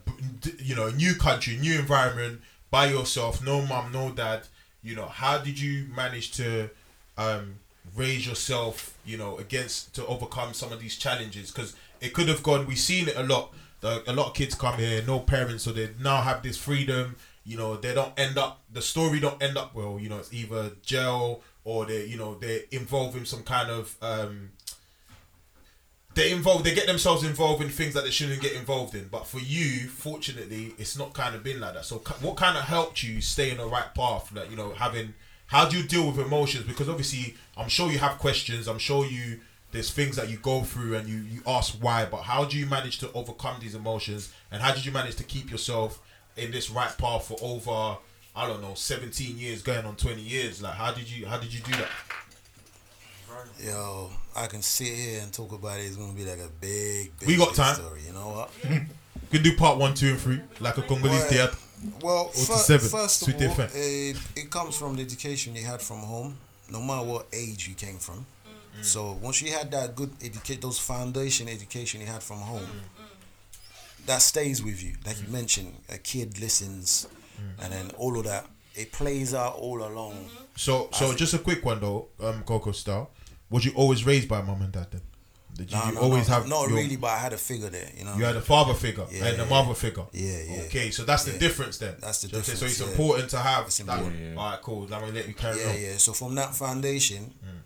you know, a new country, new environment by yourself, no mum, no dad. You know, how did you manage to um, raise yourself? You know, against to overcome some of these challenges because it could have gone. We've seen it a lot. A lot of kids come here, no parents, so they now have this freedom. You know, they don't end up. The story don't end up well. You know, it's either jail or they, you know, they're involved in some kind of um, they involve they get themselves involved in things that they shouldn't get involved in. But for you fortunately it's not kind of been like that. So what kind of helped you stay in the right path? Like you know having how do you deal with emotions? Because obviously i'm sure you have questions. I'm sure you there's things that you go through and you you ask why. But how do you manage to overcome these emotions? And how did you manage to keep yourself in this right path for over i don't know 17 years going on 20 years like how did you how did you do that Yo, I can sit here and talk about it. It's gonna be like a big, big We got big time. story. You know what? you can do part one two and three like a congolese Well, theater Well, fir- first of all, it, it comes from the education you had from home, no matter what age you came from. Mm. So once you had that good educate, those foundation education you had from home, that stays with you. Like Mm. you mentioned, a kid listens, and then all of that it plays out all along. So, so just a quick one though, um, Coco Star. Was you always raised by mum and dad then? Did you, No, you no, always no, have not your- really, but I had a figure there. You know, You had a father figure Yeah, and a yeah, mother figure. Yeah, yeah. Okay, so that's the Yeah. difference then. That's the So- So it's yeah. important to have It's important. one. Yeah, yeah. All right, cool. I'm gonna let you carry yeah, on. yeah. So from that foundation, Mm.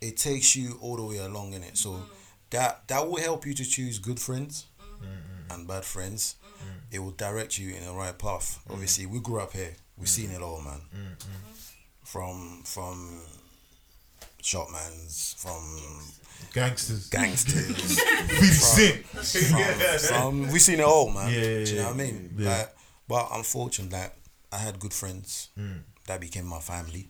it takes you all the way along in it. So Mm. that that will help you to choose good friends Mm. and bad friends. Mm. It will direct you in the right path. Obviously, we grew up here. We've seen it all, man. Mm. From from shopmans, from Gangsters. gangsters, We sing. from, from we've seen it all, man. Yeah, yeah, Do you know what I mean? Yeah. Like, but I'm fortunate that I had good friends Mm. that became my family.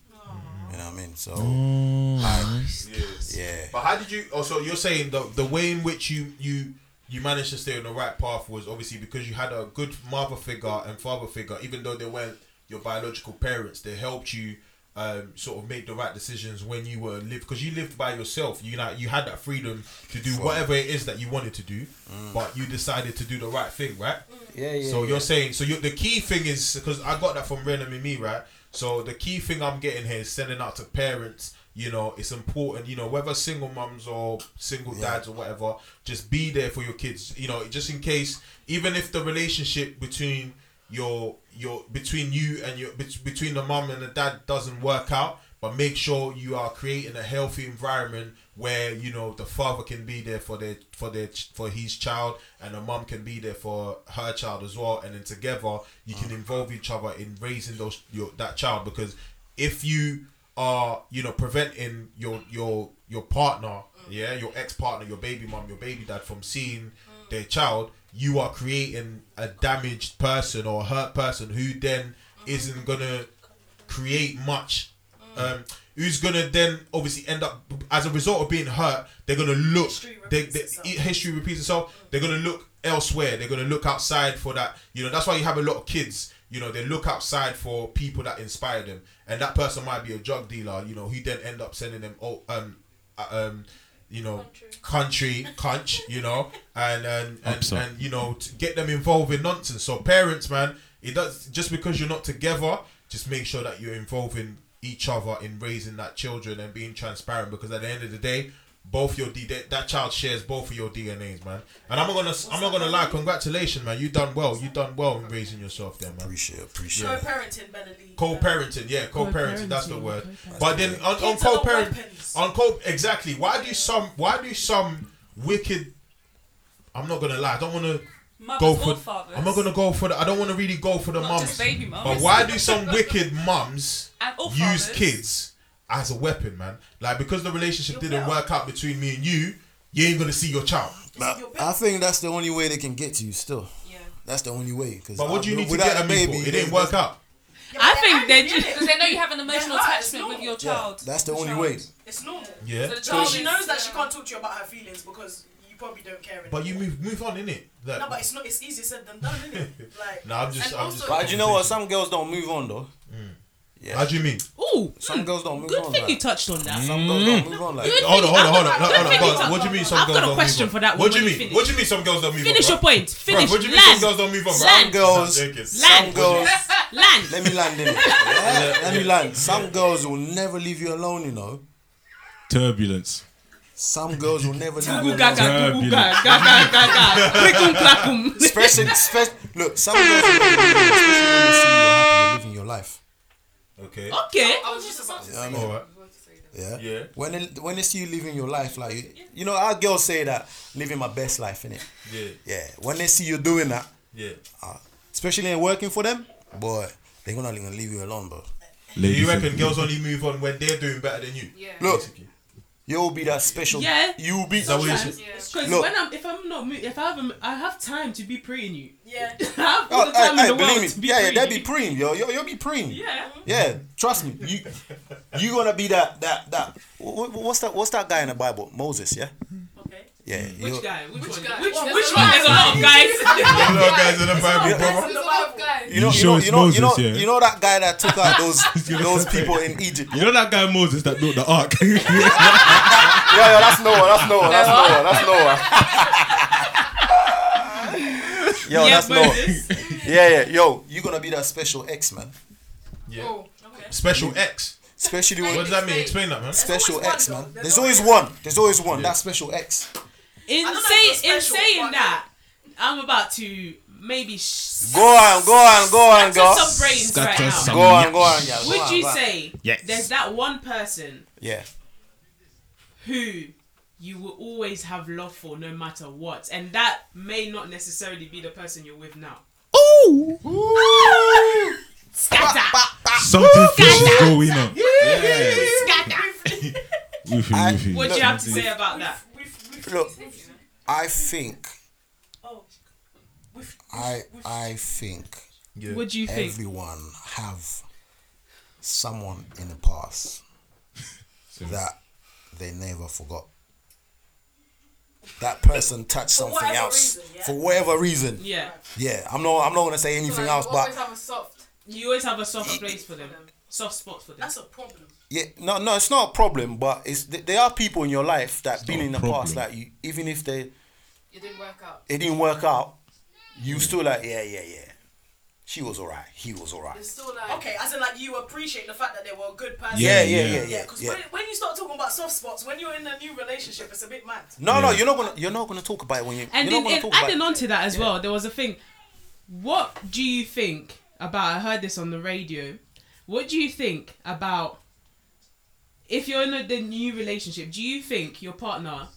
You know what I mean? So Mm. I, Yes. yeah. But how did you? Also, you're saying the the way in which you you you managed to stay on the right path was obviously because you had a good mother figure and father figure, even though they weren't your biological parents. They helped you um, sort of make the right decisions when you were live because you lived by yourself. You know, you had that freedom to do whatever it is that you wanted to do, but you decided to do the right thing, right? Yeah, yeah. So yeah. you're saying so you the key thing is because I got that from Renem and me, right? So the key thing I'm getting here is sending out to parents, you know, it's important. You know, whether single mums or single dads or whatever, just be there for your kids. You know, just in case, even if the relationship between your your between you and your between the mum and the dad doesn't work out, but make sure you are creating a healthy environment where you know the father can be there for their for their for his child and the mum can be there for her child as well and then together you can mm. involve each other in raising those your that child because if you are you know preventing your your your partner yeah your ex-partner your baby mom, your baby dad from seeing their child you are creating a damaged person or a hurt person who then isn't gonna create much um, who's gonna then obviously end up as a result of being hurt they're gonna look History they, repeats they, itself. history repeats itself they're gonna look elsewhere they're gonna look outside for that you know that's why you have a lot of kids you know they look outside for people that inspire them. And that person might be a drug dealer you know who then end up sending them oh um uh, um you know country cunch you know and and and, Upset. and you know to get them involved in nonsense. So parents man it does just because you're not together just make sure that you're involving each other in raising that children and being transparent because at the end of the day both your D- that that child shares both of your DNAs man and I'm not gonna I'm not gonna lie congratulations man you done well you done well in raising yourself there man Appreciate, appreciate. Co-parenting, Benelli. co-parenting yeah co-parenting that's the Co-parenting, word co-parenting. but then on, on Kids are not co-parent weapons. on co exactly why do some why do some wicked I'm not gonna lie I don't want to Mothers go for fathers. I'm not gonna go for the I don't want to really go for the Not mums just baby but why do some wicked mums use kids as a weapon man like because the relationship You're didn't better. work out between me and you you ain't gonna see your child But I think that's the only way they can get to you. Still, Yeah. that's the only way. Cause but what do you need to get a baby? me? It didn't work out Yeah, I think they're just- Because they know you have an emotional They're it's attachment with normal. your Yeah, child. that's the Your only child. way. It's normal. yeah So the child she is- knows that she can't talk to you about her feelings because you probably don't care. Anymore. But you move move on innit like, No, but it's not. It's easier said than done, isn't it? Like. nah, I'm just And I'm also- just But you know what? Some girls don't move on though. Mm. Yeah. how do you mean Ooh, Some hmm. girls don't move good on. thing like- you touched on that. Some girls don't move on. Like Good Hold on, hold on, hold on, I've hold got on, a hold on. question. What do you mean some I've girls got a don't question move on? for that What do you mean? finish. What do you mean some girls don't move Finish on? Finish your point. Bruv, Finish. what do you mean some Land. girls don't move on, bro? Land. some girls, Land. some girls. Land. Let me land in it. Yeah? Let me land. Some girls will never leave you alone. You know. Turbulence. Some girls will never leave you Google alone. Especially, especially, look, some girls will never leave you alone, especially when they see you're happy, you're living your life. Okay. Okay. I was just about to You know I say mean? Alright. Yeah. Yeah. When they, when they see you living your life, like you, you know, our girls say that living my best life, innit? Yeah. Yeah. When they see you doing that, Yeah. Uh, especially in working for them, boy, they're gonna leave you alone, bro. Do Ladies you reckon girls only move on when they're doing better than you? Yeah. Look, Basically. You'll be that special. Yeah. You'll be. that what you Sometimes. said? Yeah. Because Look. when I'm, if I'm not, if I have, I have time to be preying you. Yeah. I have all Oh, the time hey, in hey, the world believe to be Yeah, yeah, preying they be you. preen, yo. Yo, you'll be preen. Yeah. Yeah, trust me. You you gonna be that that that. wh- wh- What's that? What's that guy in the Bible? Moses. Yeah. Okay. Yeah. Which you- guy? Which, Which one? guy? Which, There's which a one? lot. There's a lot of guys. You know guys in the Bible, brother. There's a lot of guys. You know, You you sure know, you know, you know, yeah? you know that guy that took out those those people in Egypt. You know that guy Moses that built the ark? Yeah, yeah, that's Noah. That's Noah. That's Noah. That's Noah. Yo, yeah, that's Noah. Moses. Yeah, yeah. Yo, you're gonna be that special X man. Yeah. Oh, Okay. Special X. Especially What does that mean? Explain that, man. special X man. There's There's always always- one. There's always one. That special X. In, I don't know say, in saying that, I'm about to maybe sh- Go on, go on, go on, scatter go. some brains right Scatter now. some- Go on, go on, yeah. go Would on, you on. say Yes. there's that one person Yeah. who you will always have love for no matter what, and that may not necessarily be the person you're with now? Ooh. Scatter, Something fishy is going on. Yeah. scatter. Woofy, What do you have to say about that? We've, we've, Look, I think, oh, we've, I, I think Yeah. What do you think? everyone have someone in the past that they never forgot. That person touched something whatever else reason, yeah? for whatever reason. Yeah, Yeah, I'm not. I'm not gonna say anything like, else, you but always have a soft. you always have a soft place for them, them. soft spot for them. That's a problem. yeah, no, no, it's not a problem. But it's th- there are people in your life that been not a in the problem. past that you, even if they It didn't work out. it didn't work out, you still like yeah, yeah, yeah. she was alright. He was alright. It's still like Okay, as in like you appreciate the fact that they were a good person. Yeah, yeah, Yeah, yeah, yeah. yeah. Yeah, because yeah. when, when you start talking about soft spots, when you're in a new relationship, it's a bit mad. No, no, you're not gonna you're not gonna talk about it when you. And you're in, not gonna in, talk about adding it. on to that as well, there was a thing. What do you think about? I heard this on the radio. What do you think about if you're in a, the new relationship? Do you think your partner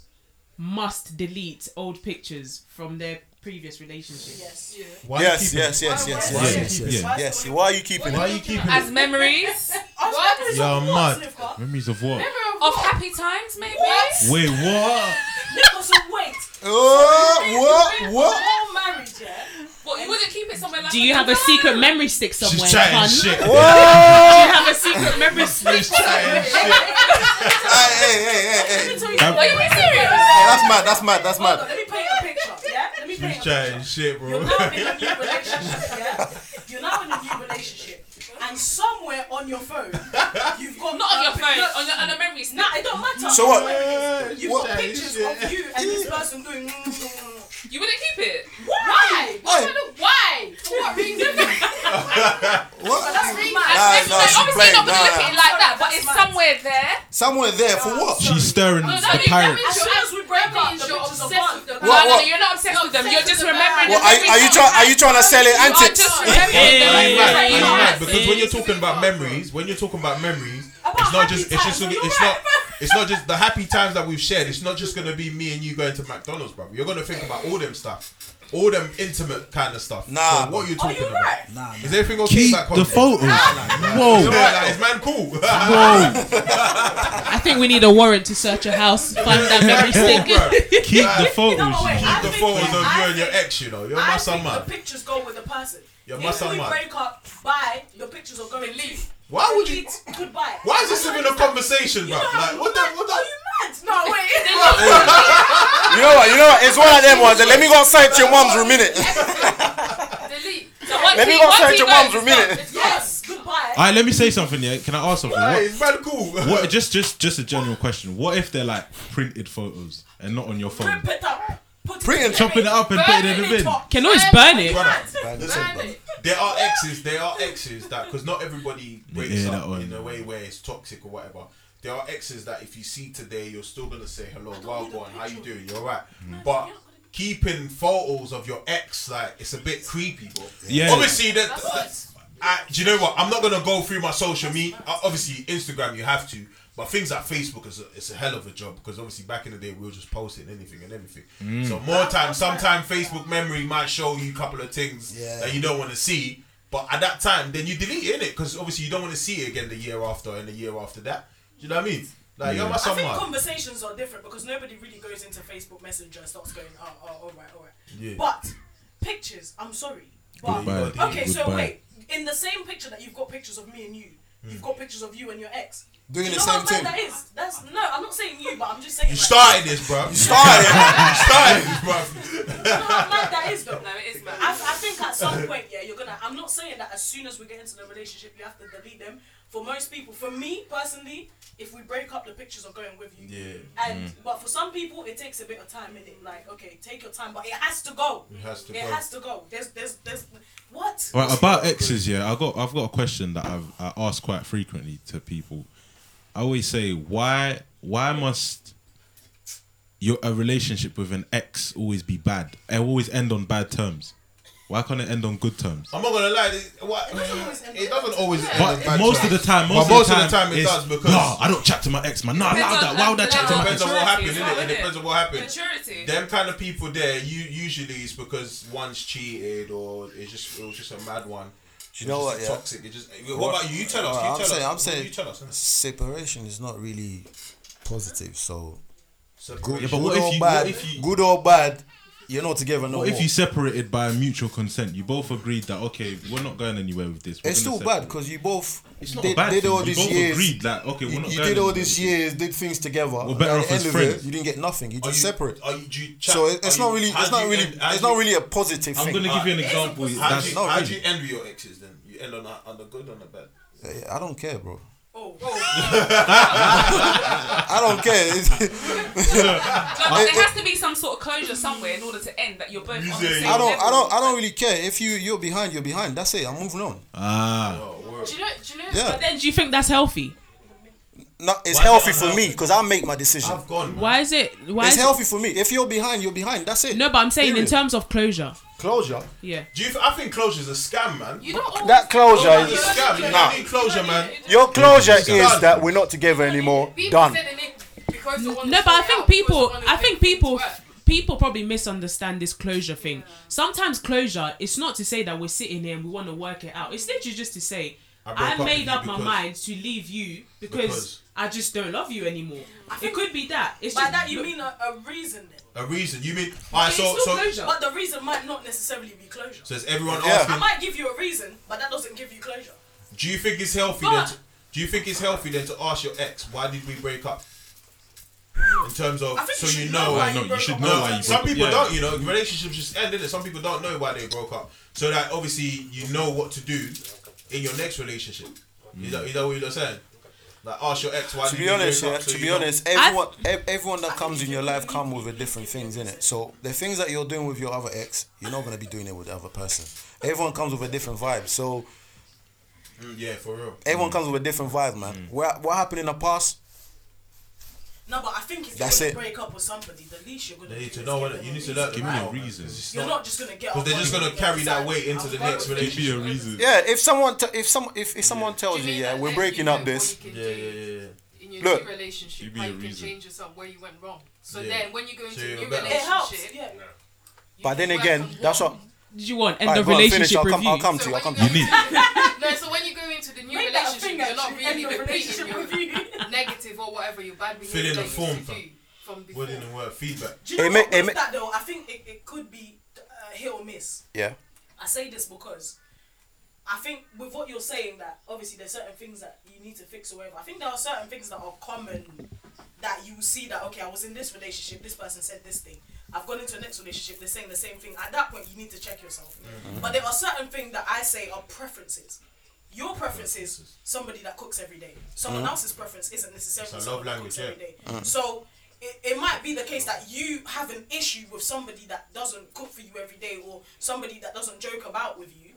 must delete old pictures from their previous relationship? Yes. Why you Yes, keeping- yes, yes, yes, Why- yes, you yes, keeping yes. it? Why- Yes. Why are you keeping Why it? you keeping as it? memories What? You're mad. Memories of what? of happy times, maybe. Wait, what? Nicholas, wait. Oh, what? What? All married, yeah? What you wouldn't keep it somewhere like. Do you have a secret memory stick somewhere? She's chatting hun? shit. Do you have a secret memory stick? She's chatting shit. Hey, hey, hey, hey, hey. me tell you Have- Are you being serious? Hey, That's mad. That's mad. That's Hold on, mad. let me paint a picture, yeah? Let me paint She's a chatting picture. shit, bro. You're now in a new relationship, yeah? You're now in a new relationship. And somewhere on your phone, you've got... Not on your phone, pic- on, your, on a memory stick. Nah, it don't matter. So what? You've What? got pictures of you and this person doing... Mm, mm, mm, you wouldn't keep it. Why? Hey. Why? For what reason? What? That's really Nah, mad. no, like, she obviously playing. not gonna Nah, look at it nah. like that, but it's somewhere there. Somewhere there for what? She's stirring No, no, the you- pirates. As soon What, no, no, what? no, you're not obsessed with them. You're just remembering the What, are, are you memories trying? Are you trying to sell it You are antics? just Are remembering the you memories mad? that Are you you have. mad? Because when you're talking about memories, when you're talking about memories, it's not just it's just happy it's not it's not just the happy times that we've shared. It's not just gonna be me and you going to McDonald's, bro. You're gonna think about all them stuff, all them intimate kind of stuff. Nah, So what are you Are talking you about? right? Nah, Is everything okay Keep back home? the photos. You know Whoa, what, like, is man cool? whoa. I think we need a warrant to search a house, find that memory stick. Bro, Keep the No, photos. wait, you I the photos of I you and your ex, you know. You're I my think son, man. the pictures go with the person. You're if my son, we break up, bye, the pictures are going to leave. Why would you? Goodbye. Why is this even a conversation, bro? Like, what the? What Are the? you mad? No, wait. You know what? You know what? It's one of them ones. Let me go search your mom's for a minute. Delete. So Let me go once search he your mom's mum's for a minute. yes, goodbye. Alright, let me say something. Yeah, can I ask something? Hey, What, it's man cool. what? Just, just, just a general question. What if they're like printed photos and not on your phone? Rip it up. Put it it, in Chopping it up and put it in the bin. up. Can always burn it. Brother, listen, Burn bro. it. There are exes. There are exes that because not everybody breaks Yeah, up one. in a way where it's toxic or whatever. There are exes that if you see today, you're still gonna say hello, well gone, how you doing? You're right. But keeping photos of your ex, like it's a bit creepy, bro. Yeah. Obviously, that. that- I, do you know what? I'm not gonna go through my social media. Uh, obviously, Instagram you have to, but things like Facebook is a, it's a hell of a job because obviously back in the day we were just posting anything and everything. Mm. So more time, sometimes Facebook memory might show you a couple of things Yeah. that you don't want to see, but at that time then you delete it, innit? Because obviously you don't want to see it again the year after and the year after that. Do you know what I mean? Like you're my I think man. conversations are different because nobody really goes into Facebook Messenger and starts going, oh, oh, all right, all right. Yeah. But pictures, I'm sorry. But, Goodbye. okay, so wait. In the same picture that you've got pictures of me and you, you've got pictures of you and your ex. Doing Do you the know same how thing. that is? That's no. I'm not saying you, but I'm just saying. You like, started this, bro. You Started. you started this, bro. You know how mad that is, though. No, it is mad. I, I think at some point, yeah, you're gonna. I'm not saying that as soon as we get into the relationship, you have to delete them. For most people, for me personally, if we break up, the pictures are going with you. Yeah. And mm. but for some people, it takes a bit of time in it. Like, okay, take your time, but it has to go. It has to It go. has to go. There's, there's, there's. What? Right, about exes, yeah, I got I've got a question that I've I ask quite frequently to people. I always say, why why must your a relationship with an ex always be bad? It always end on bad terms. Why can't it end on good terms? I'm not gonna lie. It, what, it doesn't always end But bad most terms. of the time, But most, most of the time, it it's, does because "Nah, I don't chat to my ex, man. Nah, Depends allow on that. Why would I chat to it my depends on what happened. Innit? It depends on what happened. Maturity. Them kind of people there, you usually it's because one's cheated or it's just it was just a mad one. You know what? Yeah. Toxic. It just. What about you? You tell us. Alright, You I'm tell saying, us. I'm What saying, You tell us. separation is not really positive. So good, Yeah, but good what if or you- bad, what if you- good or bad, you're not together no What if more. you separated by mutual consent? You both agreed that okay, we're not going anywhere with this. We're it's gonna still bad separate. because you both It's not did, bad did thing. all You these both years. agreed that okay, we're not you going did all anywhere these years, did things together. We're better off as friends. it, you didn't get nothing. You Are just you- separate. Are you, do you chat, So it, it's are not you- really, how it's do not you really, end- how it's do not you- really a positive thing. I'm thing. gonna give you an example. opposite. How do That's you, not how really. you end with your exes then? You end on a, on the good on the bad. I don't care, bro. Oh, Oh, I don't care. But there has to be some sort of closure somewhere in order to end that you're both on the same I don't. level. I don't. I don't really care if you you're behind. You're behind. That's it. I'm moving on. Ah, Do you know? Do you know? Yeah. But then, do you think that's healthy? No, it's Why healthy it for me because I make my decision. I've gone. Man. Why is it? Why It's is healthy for me. If you're behind, you're behind. That's it. No, but I'm saying in terms of closure. Closure. Yeah. Do you? Th- I think closure's a scam, man. You don't always That closure It's a is scam. You nah. don't need closure, man. Your closure It's is done. that we're not together anymore. People Done. said it because they want No, to but I sort it think out, because people, they wanna I make think things people, work. people probably misunderstand this closure thing. Sometimes closure, it's not to say that we're sitting here and we want to work it out. It's literally just to say, I broke I, up with made you up my because- mind to leave you because, Because- I just don't love you anymore. It could be that. It's by just that you mean a, a reason then? A reason. You mean? Alright, It's so still so closure. But the reason might not necessarily be closure. so is everyone Yeah. I might give you a reason, but that doesn't give you closure. Do you think it's healthy But- then? To, do you think it's healthy then to ask your ex why did we break up? In terms of so you you should know. know why you you broke should up. know No, why you some broke- people yeah. don't, you know. Relationships just end, in it Some people don't know why they broke up. So that obviously you know what to do in your next relationship. Is, that, is that what you're saying? Like ask your ex why To be honest, yeah, up? so to you be know. honest, everyone, ev- everyone that comes in your life come with a different things in it. So the things that you're doing with your other ex, you're not gonna be doing it with the other person. Everyone comes with a different vibe. So Mm, yeah, for real. everyone comes with a different vibe, man. What what happened in the past? No, but I think if That's you're gonna break up with somebody, the least you're gonna They do need to is know give what them you a need to reason, let Give me right? a reason. You're not just gonna get. Because they're just gonna carry that weight into the next with Give me a relationship. reason. Yeah, if someone t- if some if, if someone Do tells you you, yeah, we're breaking up this. you can Yeah, yeah, yeah, yeah. In your Look. new relationship, Give me how a you can reason. change yourself where you went wrong. So Yeah. then, when you go into So a you're new better. It helps. relationship, Yeah. you But can then work again, on that's what- what. Did you want end Alright, of go on, finish. relationship I'll come. review? I'll come to you. I'll come to you. You need. no, so when you go into the new Make a relationship, you're not really of repeating relationship your review. negative or whatever your bad behavior Fill in the form, used to fam. from before. Word in the word feedback. Do you know It what it with that though? I think it, it could be uh, hit or miss. Yeah. I say this because I think with what you're saying that obviously there's certain things that you need to fix or whatever. I think there are certain things that are common that you see that okay, I was in this relationship, this person said this thing. I've gone into a next relationship, they're saying the same thing. At that point, you need to check yourself. Mm-hmm. But there are certain things that I say are preferences. Your preference is somebody that cooks every day. Someone mm-hmm. else's preference isn't necessarily It's a someone love that cooks language, every day. Mm-hmm. So it, it might be the case that you have an issue with somebody that doesn't cook for you every day or somebody that doesn't joke about with you,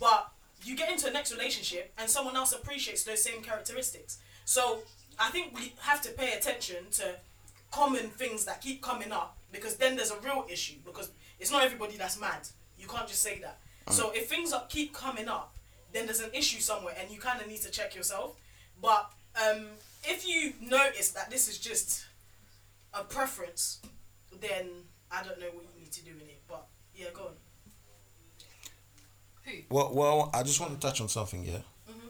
but you get into a next relationship and someone else appreciates those same characteristics. So I think we have to pay attention to common things that keep coming up because then there's a real issue because it's not everybody that's mad. You can't just say that. So if things are, keep coming up, then there's an issue somewhere and you kind of need to check yourself. But um, if you notice that this is just a preference, then I don't know what you need to do in it. But yeah, go on. Who? Well, well, I just want to touch on something, yeah. Mm-hmm.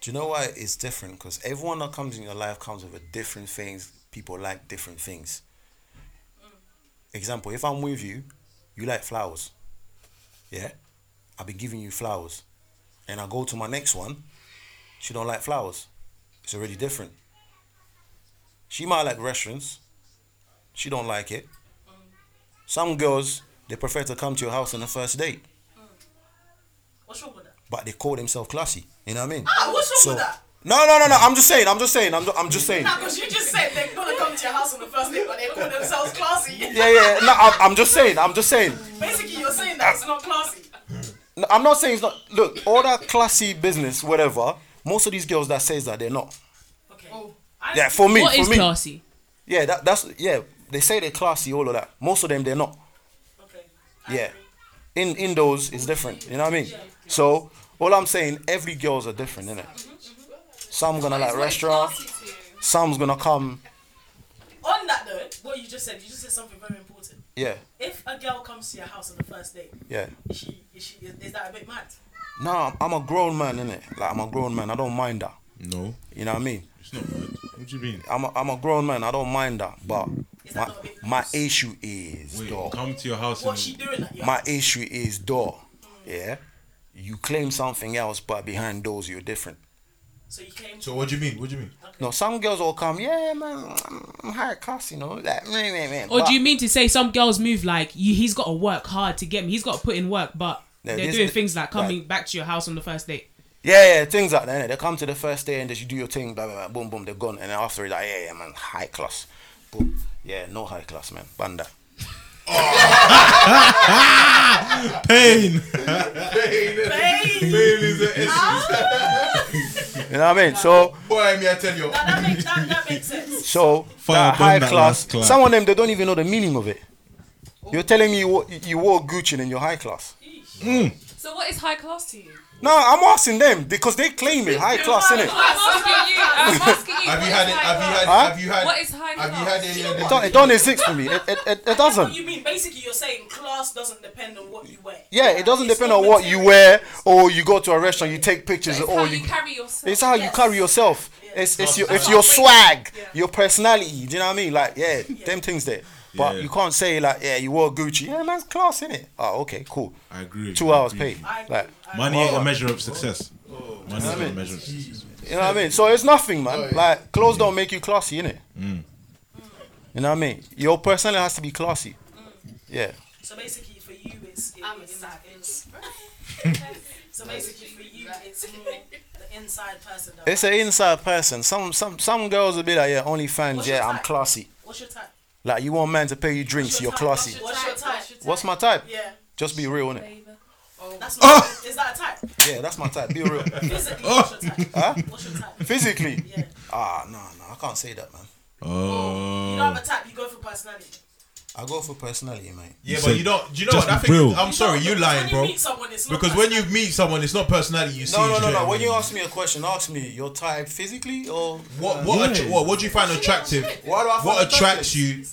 Do you know why it's different? Because everyone that comes in your life comes with a different things. People like different things. Example: If I'm with you, you like flowers. Yeah, I'll be giving you flowers, and I go to my next one. She don't like flowers. It's already different. She might like restaurants. She don't like it. Some girls they prefer to come to your house on the first date What's wrong with that? but they call themselves classy. You know what I mean? Ah, what's wrong So with that? no, no, no, no. I'm just saying. I'm just saying. I'm, I'm just saying. Because you just said come to your house on the first date, but they call themselves classy. Yeah, yeah. No, I'm, I'm just saying. I'm just saying. Basically, you're saying that it's not classy. No, I'm not saying it's not. Look, all that classy business, whatever. Most of these girls that says that they're not. Okay. Oh. Yeah, for me, What for is me. classy? Yeah, that, that's yeah. They say they're classy, all of that. Most of them they're not. Okay. I Yeah. agree. In in those it's different. You know what I mean? So all I'm saying, every girls are different, innit? Mm-hmm. Some gonna like restaurant. classy to you. Some's gonna come. On that though, what you just said, you just said something very important. Yeah, If a girl comes to your house on the first date, yeah. is she is she is, is that a bit mad? No, I'm- I'm a grown man, innit? Like I'm a grown man. I don't mind that. No, You know what I mean? it's not bad. What do you mean? I'm a, I'm a grown man. I don't mind that, but Is my that not a bit my issue is Wait, dog. come to your house What's she and doing at your My house? issue is door. Yeah, you claim something else, but behind doors you're different. So you came. So what do you mean? What do you mean? okay. No, some girls will come. Yeah, man, I'm, I'm high class, you know. Like, meh, meh, meh. Or But do you mean to say some girls move like you, he's got to work hard to get me? He's got to put in work, but Yeah, they're this- doing things like like- coming back to your house on the first date. Yeah, yeah, things like that. innit? They come to the first day and just you do your thing, blah, blah, blah, boom, boom, they're gone. And then after it's like, yeah, yeah, man, high class. Boom. Yeah, no high class, man. Banda. Ah! Pain. Pain. Ah! You know what I mean? So, Boy, me I tell you. That, that, makes, that, that makes sense. so Fire that burn high that class, last some of them, they don't even know the meaning of it. Oh. You're telling me you, wore- you wore Gucci and you're high class. Hmm. So what is high class to you? No, I'm asking them because they claim it high class, innit? I'm asking you. I'm asking you. Have you had it? Have you had? Huh? Have you had? What is high class? Have you had any of It don't, it don't exist for me. It, it, it, it What doesn't. you mean? Basically, you're saying class doesn't depend on what you wear. Yeah, it doesn't It's depend on what you wear or you go to a restaurant, you take pictures, It's or how you. you carry yourself. It's how you carry yourself. It's it's your it's your swag. Yeah. your personality. Do you know what I mean? Like yeah, them things there. But Yeah. you can't say like yeah, you wore Gucci. Yeah, man's class in it. Oh, okay, cool. I agree. Two I hours agree. paid. Like Money ain't a measure of success. Money I ain't mean? a measure of success. you know what I mean. So it's nothing, man. Like clothes don't make you classy, innit? Mm. You know what I mean? Your personality has to be classy. Yeah. So basically, for you, it's it, I'm it's, inside. it's so basically for you, it's more the inside person. That It's an inside person. Some some some girls will be like, yeah, only fans. What's your Yeah, I'm classy. What's your type? Like you want man to pay you drinks, What's you're your type? classy. What's your type? What's my type? Yeah, Just be real, innit? Flavor. that's not. Is that a type? Yeah, that's my type. Be real. Physically, what's your type? Huh? What's your type? Physically. Yeah. Ah, no, no, I can't say that, man. Oh. You don't Oh. have a type. You go for personality. I go for personality, mate. Yeah, You but said you don't. Do you know just what? That be real. I'm sorry, you Because lying, when you bro. meet someone, it's not Because when you meet someone, it's not personality you see. No, no, no, no. When you ask me a question, ask me your type physically or What uh, what Yeah. attra- what what do you find attractive? What do I find What attracts you?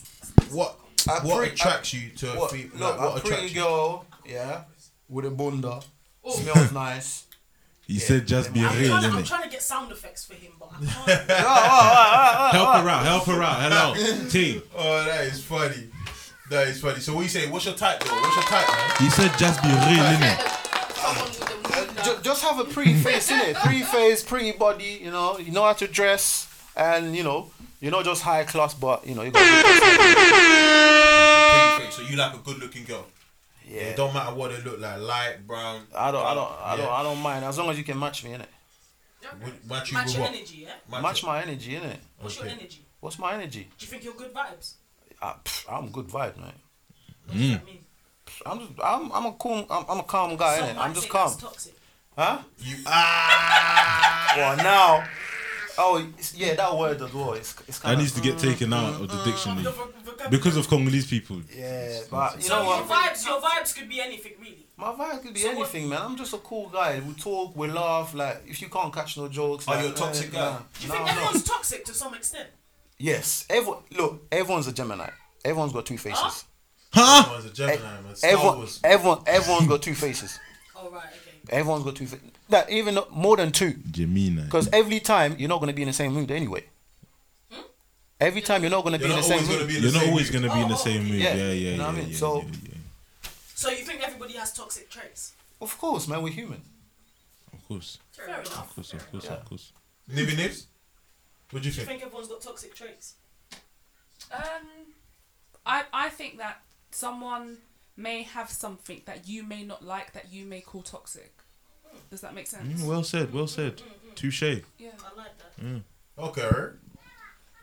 What A what pre- attracts you to a What, fe- look, like, what a pretty attracts you? girl, yeah, with a bunda, oh. smells nice. You said just be I'm real, trying, to, I'm innit? trying to get sound effects for him, but I can't. Help her out, help her out. Hello, team. Oh, that is funny. That is funny. So what you say? What's your type? Though? What's your type, man? You said just be real, innit? Someone with Ju- just have a pretty face, innit? Pretty face, pretty body, you know. You know how to dress, and you know, you're not just high class, but you know, you got. good. Pretty face. So you like a good-looking girl. Yeah. It don't matter what they look like, light, brown. I don't, I don't, I don't, I don't mind as long as you can match me, innit? Would- Match you Match with your what? energy, yeah. Match my energy, innit? What's your Okay. energy? What's my energy? Do you think you're good vibes? I, pff, I'm good vibe, man. Mm. What does that mean? I'm just, I'm, I'm a cool, I'm, I'm a calm guy, Some innit? might I'm just calm, huh? You ah. Well, now, oh yeah, that word as well. It's, it's That kind needs of, to get taken out of the The dictionary vo- vocabulary. because of Congolese people. yeah, but you so know your what? vibes, your vibes could be anything really. My vibes could be So what- anything, man. I'm just a cool guy. We talk, we laugh. Like if you can't catch no jokes, Are like, you a toxic eh, guy? nah. Do you No, think I'm not. everyone's toxic to some extent? Yes, everyone. Look, everyone's a Gemini. Everyone's got two faces. Huh? Everyone's a Gemini, man. Eh, Star Everyone, Wars. everyone, everyone's got two faces. Oh right, okay. Everyone's got two faces. That even though- more than two, Gemini. because every time you're not gonna be in the same mood anyway. Hmm? Every time you're not gonna be You're in the not same always gonna mood. be in You're the not same always mood. gonna be in the Oh, same mood. yeah, Yeah, yeah, you yeah, know what I mean? yeah, So- yeah, yeah. So you think everybody has toxic traits? Of course, man. We're human. Of course, Fair enough. of course, of course, of course. Nibby Nibs? What do you Do you think? think everyone's got toxic traits? Um, I I think that someone may have something that you may not like that you may call toxic. Does that make sense? Mm, well said, well said. Touche. Yeah. I like that. Okay.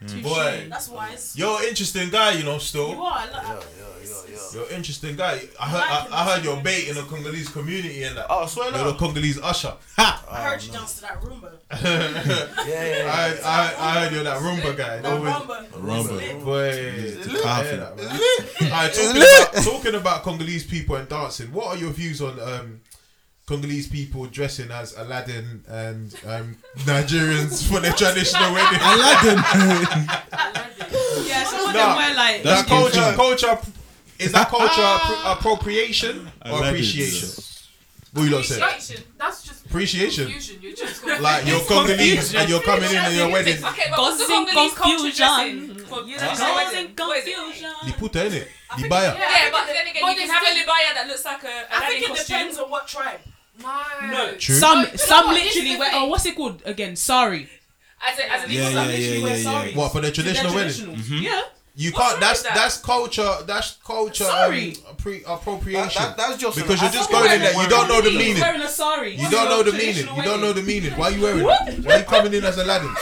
Mm. Boy, That's wise. you're an interesting guy, you know. Still, you are. I like Yeah, yeah, yeah, yeah. you're an interesting guy. I heard, I, I heard you're bait in the Congolese community and that. Oh, I swear You're the. Congolese usher. Ha! I heard you dance to that rumba. Yeah, yeah, yeah. I, I, I heard you're that rumba guy. That Always- rumba. Rumba. Boy, It's I powerful. hear that, man. Alright, talking, about, talking about Congolese people and dancing, what are your views on um, Congolese people dressing as Aladdin and um, Nigerians for their traditional wedding? Aladdin. Yeah, some of Nah, them wear like. That's that culture, confusing. culture, is that culture appro- appropriation or Aladdin. appreciation? What you lot say? Appreciation. That's just Appreciation. confusion. You're just Like you're Congolese and you're coming in and your wedding. Okay, but what's the Causing Congolese culture confusion. dressing for You for know, the causing wedding? What is it? confusion. The puta in it, the buyer. Yeah. Yeah, but then again, But you can it's have a di- libaya that looks like a I think it costume. depends on what tribe. No. No. True. Some you know some what? This is literally the wear. thing. Oh, what's it called again? Sorry. As a, as a Yeah, some yeah, literally yeah, wear yeah, sorry. yeah. What for the traditional wedding? traditionals. Mhm. Yeah. You What's can't. wrong That's with that? that's culture. That's culture. Sorry. Um, appre- appropriation. That- that- that's just because you're just going in there. You don't know the meaning. wearing a sari. You don't know the meaning. You don't know the meaning. Why are you wearing it? Why are you coming in as Aladdin?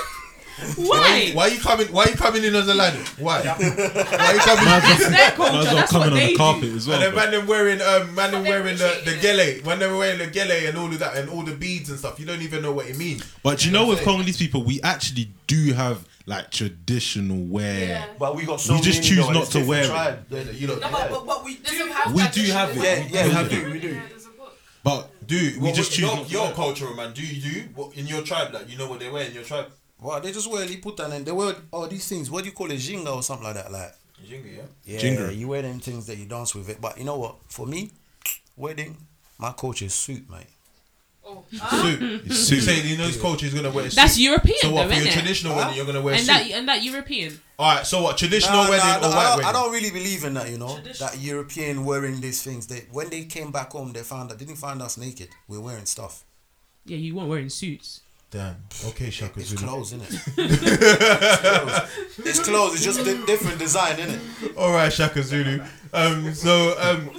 Why? Why are you coming? Why are you coming in as Aladdin? Why? Why are you coming? It's their as culture. well That's come what in on they the do. carpet as well. And then bro. man them wearing um man them wearing the, the gele when they were wearing the gele and all of that and all the beads and stuff you don't even know what it means. But you know, with Congolese people, we actually do have like traditional wear. Yeah. But we got so We just many, choose though, not to wear it. tribe. Yeah, you know, No, but, but, but we do have We do have it. Yeah, yeah, We we have do, it. we do. Yeah, there's a book. But dude, we what, just choose your, not to your wear it. culture, man. Do you do what in your tribe? Like you know what they wear in your tribe? Well, they just wear liputan and they wear all these things. What do you call it, jinga or something like that? Like, Jingle, yeah. yeah, Jinga. you wear them things that you dance with it. But you know what? For me, wedding, my culture is suit, mate. Oh, Suit. Ah. It's you suit. say you know his culture is gonna wear a suit. That's European, So what though, for your it? traditional Huh? wedding you're gonna wear a And suit? that and that European. All right. So what traditional Nah, wedding nah, or nah, white I, don't, wedding? I don't really believe in that, you know. That European wearing these things. They when they came back home, they found that didn't find us naked. We're wearing stuff. Yeah, you weren't wearing suits. Damn. Okay, Shaka It's Zulu. clothes, isn't it? it's clothes. It's clothes. It's just di- different design, isn't it? All right, Shaka Zulu. Um. So um.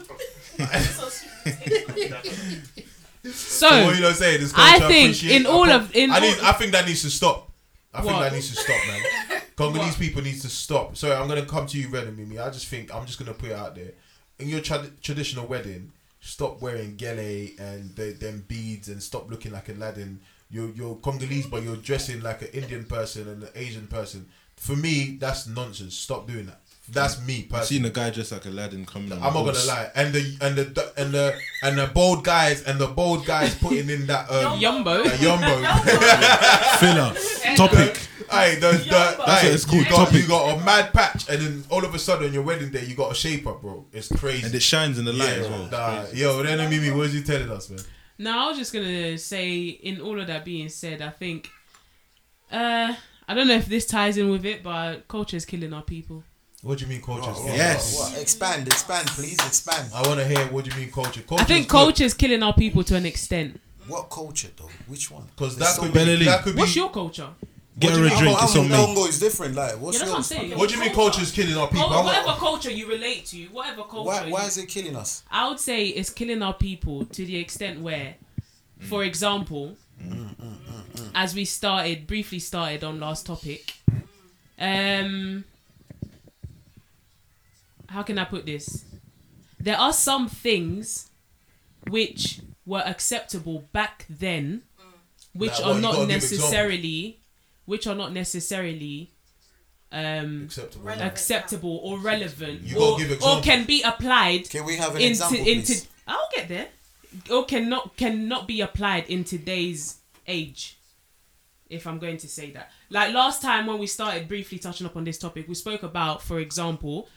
So So what you not saying? This I think appreciate- in all I of- in I need. all- I think that needs to stop. I think that needs to stop, man. Congolese people needs to stop. Sorry, I'm gonna come to you, Red and Mimi. I just think I'm just gonna put it out there. In your trad- traditional wedding, stop wearing gele and the, them beads and stop looking like Aladdin. You're you're Congolese, but you're dressing like an Indian person and an Asian person. For me, that's nonsense. Stop doing that. That's me I've seen a guy dressed like Aladdin coming. I'm not a gonna lie, and the and the and the and the bold guys and the bold guys putting in that um Yumbo. that yumbo. Filler. Topic. Hey, the, the, That's what it's called, You got, topic. you got a mad patch, and then all of a sudden on your wedding day, you got a shape up, bro. It's crazy. And it shines in the light yeah, as well. nah, yo, then Mimi, what was you telling us, man? No, I was just gonna say, in all of that being said, I think, uh, I don't know if this ties in with it, but culture is killing our people. What do you mean culture? What, what, Yes. what, what? Expand, expand, please, expand. I want to hear what do you mean culture. culture I think culture is killing our people to an extent. What culture though? Which one? because that so could many. be that could be. What's your culture? Get What her do a you- drink. I'm, It's on me. Congo is different. Like, what's Yeah, that's what I'm saying. what do you mean culture is killing our people? Or I want- whatever culture you relate to, whatever culture. Why, why is it killing us? I would say it's killing our people to the extent where, for example, as we started briefly started on last topic, um, how can I put this? There are some things which were acceptable back then, which Like are what? Not gotta necessarily, which are not necessarily. Um, acceptable. Relevant. acceptable or relevant You or, give or can be applied Can we have an into example, into please? I'll get there or cannot cannot be applied in today's age if I'm going to say that like last time when we started briefly touching up on this topic we spoke about for example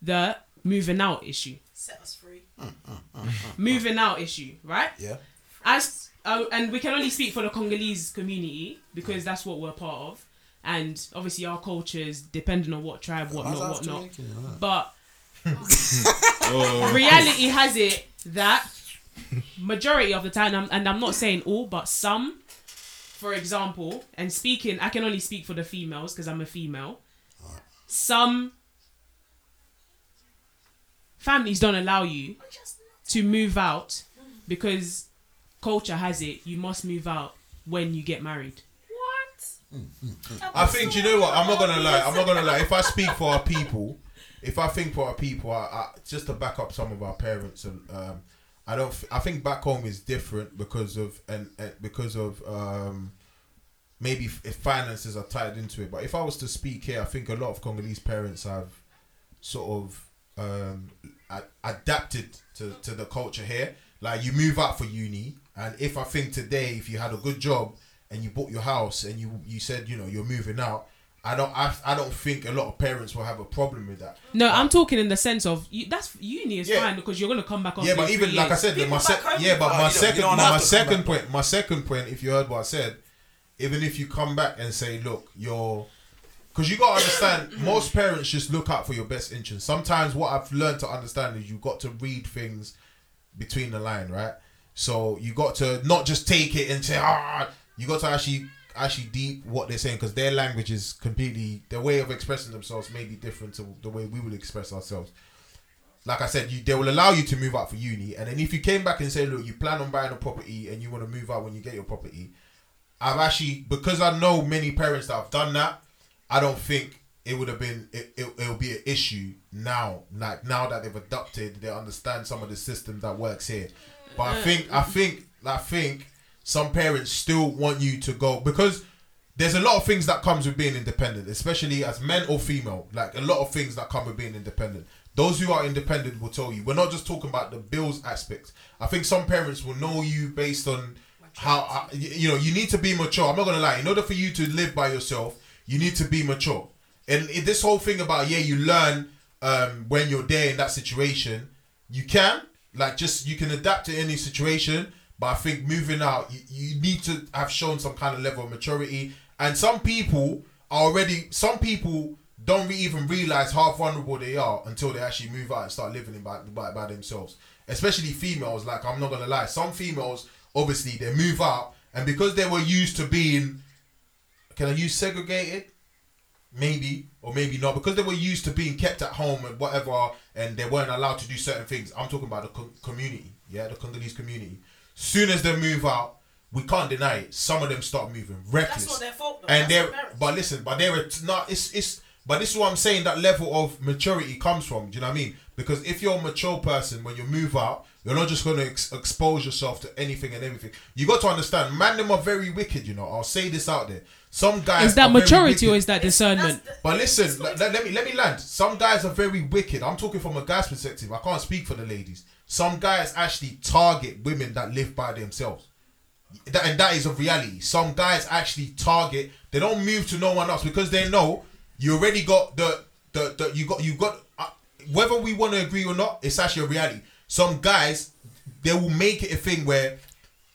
the moving out issue Set us free. Mm, mm, mm, moving out issue right Yeah. as uh, and we can only speak for the Congolese community because that's what we're part of and obviously our cultures depending on what tribe Why's whatnot that have to whatnot make it, huh? but Oh. reality has it that majority of the time, I'm- and I'm not saying all, but some, for example, and speaking, I can only speak for the females because I'm a female. Some families don't allow you to move out because culture has it you must move out when you get married. What? I think you know what. I'm not gonna lie. I'm not gonna lie. If I speak for our people, if I think for our people, I, I, just to back up some of our parents, and um, I don't. f- I think back home is different because of and, and because of um, maybe f- if finances are tied into it. But if I was to speak here, I think a lot of Congolese parents have sort of um, a- adapted to, to the culture here. Like you move out for uni, and if I think today, if you had a good job and you bought your house and you you said you know you're moving out, I don't I, I don't think a lot of parents will have a problem with that. No, I'm talking in the sense of you, that's uni is Yeah. fine because you're gonna come back yeah, but even like I said, People my se- yeah, but Oh, my second my, my to come second back. point, my second point, if you heard what I said, even if you come back and say, look, you're because you got to understand, most parents just look out for your best interest. Sometimes what I've learned to understand is you got to read things between the line, right? So you got to not just take it and say, ah, you got to actually actually deep what they're saying because their language is completely their way of expressing themselves may be different to the way we would express ourselves. Like I said, you they will allow you to move out for uni, and then if you came back and say, look, you plan on buying a property and you want to move out when you get your property, I've actually because I know many parents that have done that. I don't think it would have been it, it, it'll be an issue now. Like now that they've adopted, they understand some of the system that works here. But I think I think I think some parents still want you to go because there's a lot of things that comes with being independent, especially as men or female. Like a lot of things that come with being independent. Those who are independent will tell you. We're not just talking about the bills aspect. I think some parents will know you based on how uh, you know you need to be mature. I'm not gonna lie. In order for you to live by yourself, you need to be mature. And this whole thing about yeah, you learn um, when you're there in that situation. You can like just you can adapt to any situation. But I think moving out, you, you need to have shown some kind of level of maturity. And some people are already. Some people don't even realize how vulnerable they are until they actually move out and start living in by, by, by themselves. Especially females. Like I'm not gonna lie, some females obviously they move out and because they were used to being, can I use segregated? Maybe or maybe not because they were used to being kept at home and whatever, and they weren't allowed to do certain things. I'm talking about the co- community, yeah, the Congolese community. Soon as they move out, we can't deny it. Some of them start moving reckless That's not their fault. Though. and That's they're but listen but they're not it's it's but this is what i'm saying that level of maturity comes from do you know what i mean because if you're a mature person when you move out you're not just going to ex- expose yourself to anything and everything you got to understand man them are very wicked you know i'll say this out there some guys Is that are very maturity or is that discernment? the- But listen, not- let, let me let me land. Some guys are very wicked. I'm talking from a guy's perspective. I can't speak for the ladies. Some guys actually target women that live by themselves. That, and that is a reality. Some guys actually target. They don't move to no one else because they know you already got the the, the you got you got. Uh, whether we want to agree or not, it's actually a reality. Some guys they will make it a thing where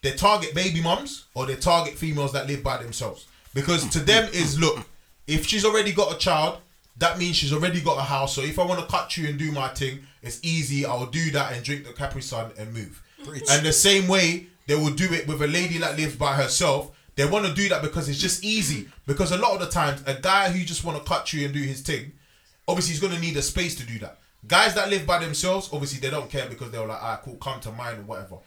they target baby mums or they target females that live by themselves. Because to them is look if she's already got a child that means she's already got a house. So if i want to cut you and do my thing it's easy. I'll do that and drink the capri sun and move. Preach. and the same way they will do it with a lady that lives by herself. They want to do that because it's just easy. Because a lot of the times a guy who just want to cut you and do his thing obviously he's going to need a space to do that guys that live by themselves obviously they don't care because they're like ah cool come to mine or whatever.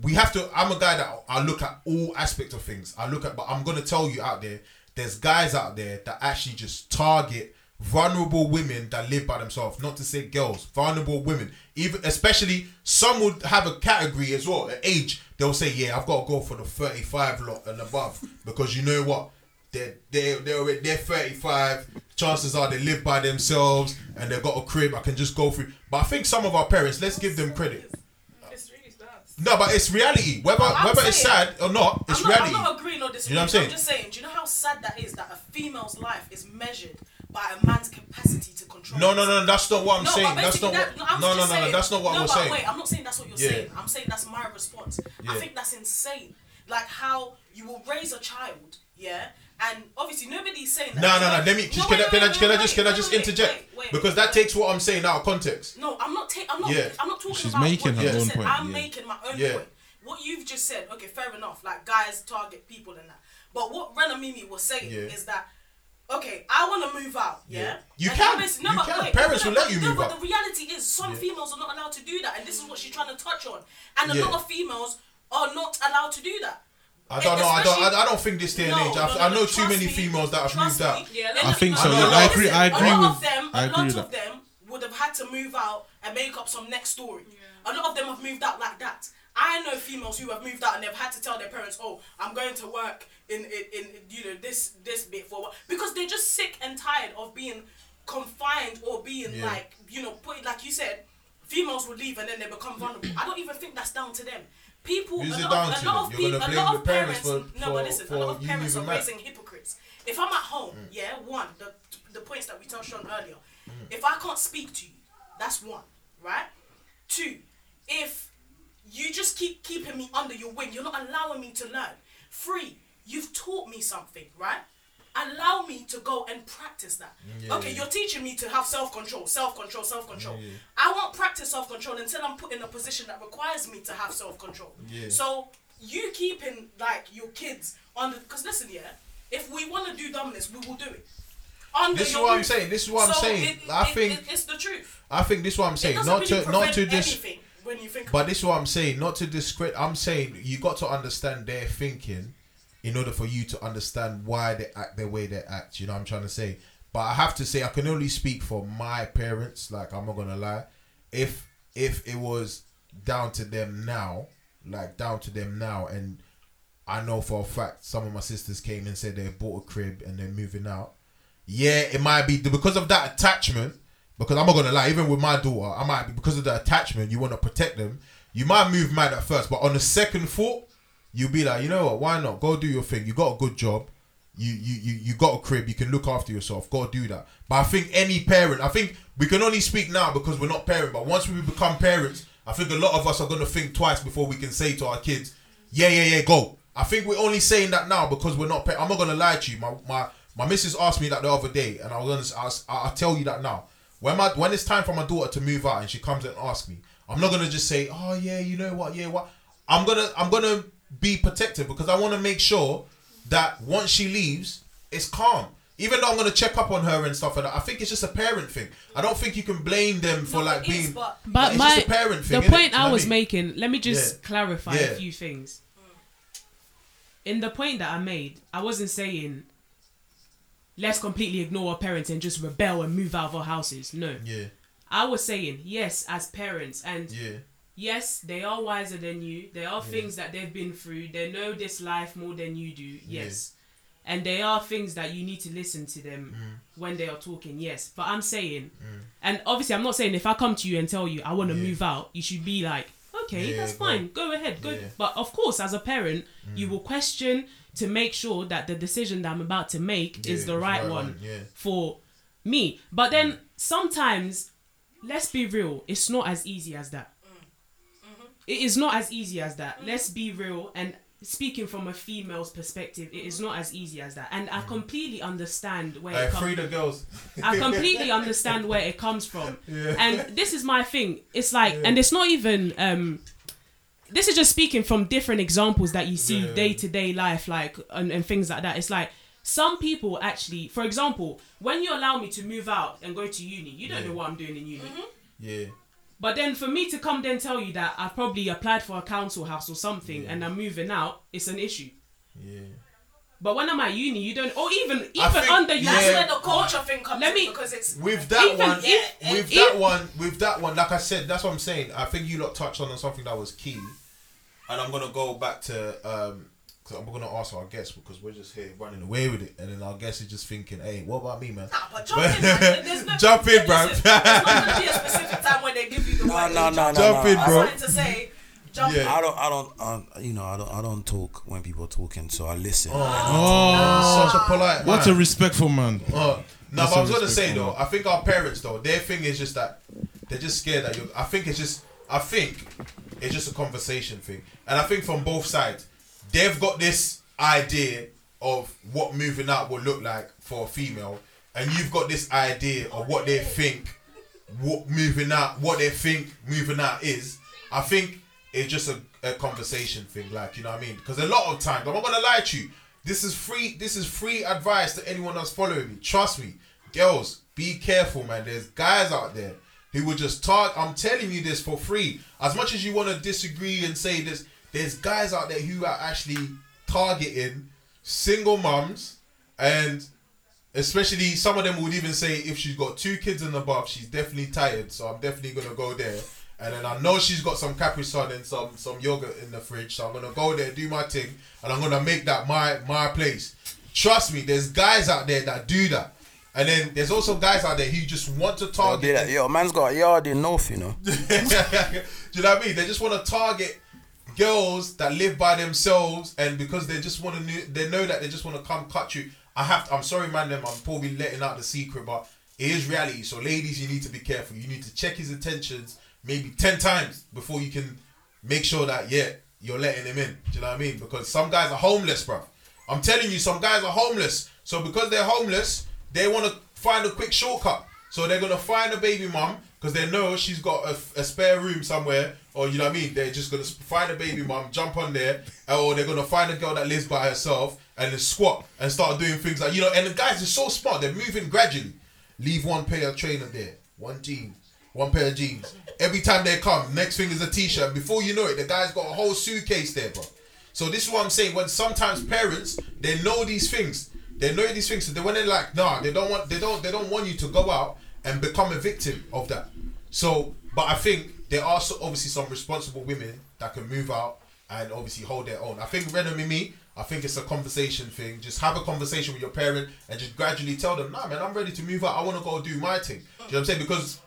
We have to i'm a guy that i look at all aspects of things. I look at but i'm gonna tell you out there there's guys out there that actually just target vulnerable women that live by themselves. Not to say girls vulnerable women. Even especially some would have a category as well an age. They'll say yeah i've got to go for the 35 lot and above because you know what? They're they're they're, they're 35 chances are they live by themselves and they've got a crib i can just go through but i think some of our parents let's give them credit It's really bad. no, but it's reality. Whether I'm whether it's sad or not, it's I'm not, reality. I'm not agreeing or disagreeing. You know what I'm saying? I'm just saying. Do you know how sad that is? That a female's life is measured by a man's capacity to control. no, no, no, that's not what I'm No, saying. That's not what. that- I'm No, no, no, no, saying- that's not what no, but saying. Wait, I'm not saying that's what you're Yeah. saying. I'm saying that's my response. I think that's insane. Like how you will raise a child, yeah, and obviously nobody's saying that. No, no, no. Let me. Just, No, can, I, wait, can I wait, can I just can I just wait, interject wait, wait, because that takes what I'm saying out of context. No, I'm not taking. I'm not. Yeah. I'm not talking She's about making what her own point, I'm yeah. making my own Yeah. point. What you've just said, okay, fair enough. Like guys target people and that. But what Rena Mimi was saying Yeah. is that. Okay, I want to move out. Yeah, Yeah. You And can. obviously- You but can. wait, Parents will let you no, move but out. But the reality is, some females are not allowed to do that, and this is what she's trying to touch on. And a lot of females are not allowed to do that. I don't know. I don't. I, I don't think this day and No, age. no, I've, no, I know too many me, females that have trust moved out. Yeah, I think so, no, yeah. I agree- I agree a lot with- of them, I a agree lot with of that. them would have had to move out and make up some next story. Yeah. A lot of them have moved out like that. I know females who have moved out and they've had to tell their parents, "Oh, I'm going to work in in, in you know this this bit for a while," because they're just sick and tired of being confined or being Yeah. like you know put like you said, females will leave and then they become vulnerable. I don't even think that's down to them. People, Who's a lot of, a lot of people, a lot of parents parents. for- no, but listen, for a lot of parents are raising hypocrites. If I'm at home, yeah, one the the points that we touched on earlier. Mm. If I can't speak to you, that's one, right? Two, if you just keep keeping me under your wing, you're not allowing me to learn. Three, you've taught me something, right? Allow me to go and practice that. Yeah. Okay, you're teaching me to have self control, self control, self control. Yeah. I won't practice self control until I'm put in a position that requires me to have self control. Yeah. So you keeping like your kids on the Because listen, yeah, if we want to do dumbness, we will do it. Under This is what I'm saying. This is what I'm saying. it- I it- think- it- it's the truth. I think this is what I'm saying. doesn't really to not to prevent dis. anything when you think. But this is what I'm saying. Not to discredit. I'm saying you got to understand their thinking in order for you to understand why they act the way they act. You know what I'm trying to say. But I have to say I can only speak for my parents. Like I'm not gonna lie. If if it was down to them now, like down to them now, and I know for a fact some of my sisters came and said they bought a crib and they're moving out. Yeah, it might be because of that attachment. Because I'm not gonna lie, even with my daughter, I might be because of the attachment. You want to protect them. You might move mad at first, but on the second thought, you'll be like, you know what? Why not? Go do your thing. You got a good job. You you you you got a crib. You can look after yourself. Go do that. But I think any parent, I think we can only speak now because we're not parent. But once we become parents, I think a lot of us are gonna think twice before we can say to our kids, yeah, yeah, yeah, go. I think we're only saying that now because we're not. I'm not gonna lie to you. My my my missus asked me that the other day, and I was gonna. I'll, I'll tell you that now. When my when it's time for my daughter to move out and she comes and asks me, I'm not gonna just say, oh yeah, you know what, yeah, what. I'm gonna I'm gonna be protective because I want to make sure that once she leaves, it's calm. Even though I'm gonna check up on her and stuff like that, I think it's just a parent thing. I don't think you can blame them for No, like it is, being. but- But it's my just a parent thing. the point Do you know I was mean? making, let me just Yeah. clarify Yeah. a few things. In the point that I made, I wasn't saying let's completely ignore our parents and just rebel and move out of our houses. No. Yeah, I was saying, yes, as parents, and yeah, yes, they are wiser than you. There are things that they've been through. They know this life more than you do. Yes. And there are things that you need to listen to them Mm. when they are talking. Yes. But I'm saying, and obviously, I'm not saying if I come to you and tell you I want to Yeah. move out, you should be like, okay, Yeah, that's fine. Go ahead. Go. Yeah. Mm. But of course, as a parent, you will question to make sure that the decision that I'm about to make Yeah, is the right, right one one, yeah. for me. But then sometimes, let's be real, it's not as easy as that. It is not as easy as that. Let's be real. And speaking from a female's perspective, it is not as easy as that. And I completely understand where Hey, it comes free the girls. I completely understand where it comes from. Yeah. And this is my thing. It's like, and it's not even. um This is just speaking from different examples that you see day to day life, like and, and things like that. It's like some people actually, for example, when you allow me to move out and go to uni, you don't Yeah. know what I'm doing in uni. Yeah, But then for me to come then tell you that I've probably applied for a council house or something and I'm moving out, it's an issue. yeah. But when I'm at uni, you don't, or even even think- under yeah. That's uni, where the culture thing comes Let in me- because it's With that Even one, if- with if- that one, with that one, like I said, that's what I'm saying. I think you lot touched on something that was key, and I'm gonna go back to um, cause I'm gonna ask our guests because we're just here running away with it, and then our guests is just thinking, hey, what about me, man? Nah, but jump in, man. There's no, Jump in, bruv. listen, There's not gonna be a specific time when they give you the No, word. no, no, no, Jump no. in, I- I bro. wanted to say, jump Yeah. in. I don't, I don't, uh, you know, I don't, I don't talk when people are talking, so I listen. Oh, Such a polite. what man. a respectful man. Oh, no, That's but I a was gonna say though. I think our parents though, their thing is just that they're just scared that you. I think it's just, I think it's just a conversation thing, and I think from both sides, they've got this idea of what moving out would look like for a female, and you've got this idea of what they think, what moving out, what they think moving out is. I think it's just a, a conversation thing, like you know what I mean. Because a lot of times, I'm not gonna lie to you. This is free. This is free advice to anyone that's following me. Trust me, girls, be careful, man. There's guys out there who will just talk. I'm telling you this for free. As much as you want to disagree and say this, there's guys out there who are actually targeting single mums and especially some of them would even say if she's got two kids and above, she's definitely tired. So I'm definitely gonna go there. And then I know she's got some Capri Sun and some some yogurt in the fridge. So I'm gonna go there, do my thing, and I'm gonna make that my my place. Trust me, there's guys out there that do that. And then there's also guys out there who just want to target. do. Yo, man's got a yard in North, you know. do you know what I mean? They just want to target girls that live by themselves, and because they just want to, they know that they just want to come cut you. I have. To, I'm sorry, man. Them. I'm probably letting out the secret, but it is reality. So, ladies, you need to be careful. You need to check his intentions maybe ten times before you can make sure that yeah, you're letting him in. Do you know what I mean? Because some guys are homeless, bro. I'm telling you, some guys are homeless. So because they're homeless, they want to find a quick shortcut. So they're gonna find a baby mum because they know she's got a, a spare room somewhere, or you know what I mean. They're just gonna find a baby mum, jump on there, or they're gonna find a girl that lives by herself and then squat and start doing things like you know. And the guys are so smart; they're moving gradually. Leave one pair of trainer there, one jeans, one pair of jeans. Every time they come, next thing is a t-shirt. Before you know it, the guy's got a whole suitcase there, bro. So this is what I'm saying. When sometimes parents they know these things, they know these things. So they when they're like, nah, they don't want, they don't, they don't want you to go out and become a victim of that. So, but I think there are so, obviously some responsible women that can move out and obviously hold their own. I think Ren and Mimi, I think it's a conversation thing. Just have a conversation with your parent and just gradually tell them, nah, man, I'm ready to move out. I want to go do my thing. Do you know what I'm saying? Because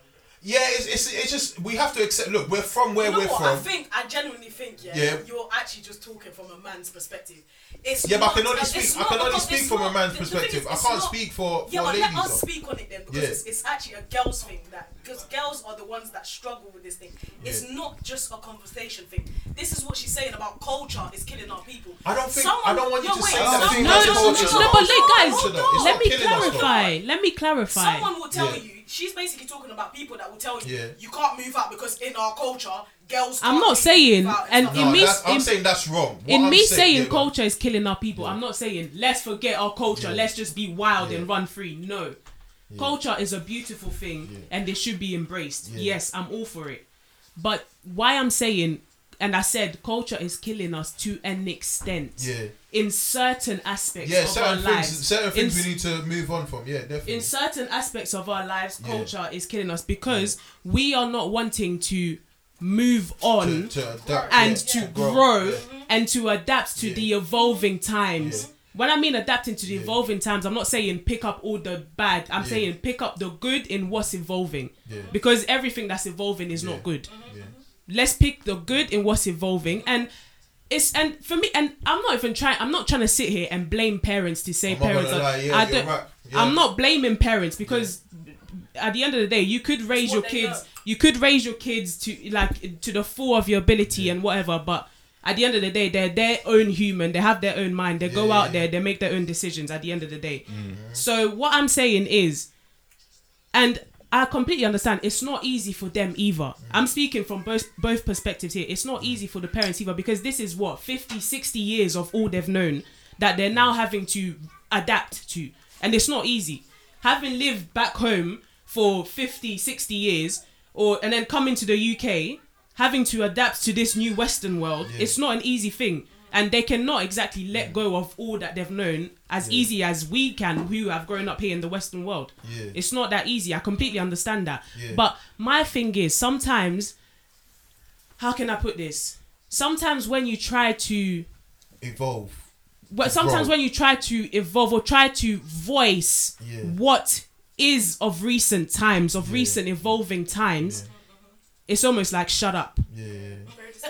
yeah, it's, it's, it's just we have to accept. Look, we're from where You know we're what? from. I think I genuinely think yeah, Yeah. you're actually just talking from a man's perspective. It's Yeah, but I not- can only speak. I not can only speak it's from a man's the- the perspective. is, I can't not- speak for Yeah, for but ladies. let us though. speak on it then because Yeah. it's, it's actually a girls thing that because girls are the ones that struggle with this thing. It's not just a conversation thing. This is what she's saying about culture is killing our people. I don't think- Someone- I don't want you to wait, say that. someone- think No, that's no, no, no, but look, guys, Culture, though. It's let me killing us, though. clarify. Let me clarify. Someone will tell you. She's basically talking about people that will tell you Yeah. you can't move out because in our culture, girls. I'm can't not saying- out and stuff in No, me- that. I'm in- saying that's wrong. What in I'm me saying yeah, culture is killing our people, I'm not saying let's forget our culture, Yeah. let's just be wild Yeah. and run free. No. Culture is a beautiful thing Yeah. and it should be embraced. Yeah. Yes, I'm all for it. But why I'm saying and I said culture is killing us to an extent Yeah, in certain aspects yeah. of Certain our things, lives. certain things In- we need to move on from. Yeah, definitely. in certain aspects of our lives, Yeah. culture is killing us because we are not wanting to move on to, to adapt, and yeah, to grow yeah. and to adapt to Yeah. the evolving times. Yeah. When I mean adapting to the Yeah. evolving times, I'm not saying pick up all the bad. I'm Yeah. saying pick up the good in what's evolving. Yeah. Because everything that's evolving is Yeah. not good. Yeah. Let's pick the good in what's evolving and it's and for me and I'm not even trying I'm not trying to sit here and blame parents to say I'm parents are, lie, yeah, I don't right. yeah. I'm not blaming parents because at the end of the day, you could raise your kids. know. You could raise your kids to like to the full of your ability and whatever. But at the end of the day, they're their own human. They have their own mind. They go Yeah, out yeah, there. They make their own decisions. At the end of the day. Mm-hmm. So what I'm saying is, and I completely understand. It's not easy for them either. I'm speaking from both both perspectives here. It's not easy for the parents either because this is what 50, 60 years of all they've known that they're now having to adapt to, and it's not easy. Having lived back home for 50, 60 years, or and then coming to the UK, having to adapt to this new Western world, Yeah. it's not an easy thing. And they cannot exactly let go of all that they've known as Yeah. easy as we can who have grown up here in the Western world. Yeah. It's not that easy. I completely understand that. Yeah. But my thing is sometimes how can I put this? Sometimes when you try to evolve. well, sometimes grow. when you try to evolve or try to voice what is of recent times, of recent evolving times, it's almost like shut up.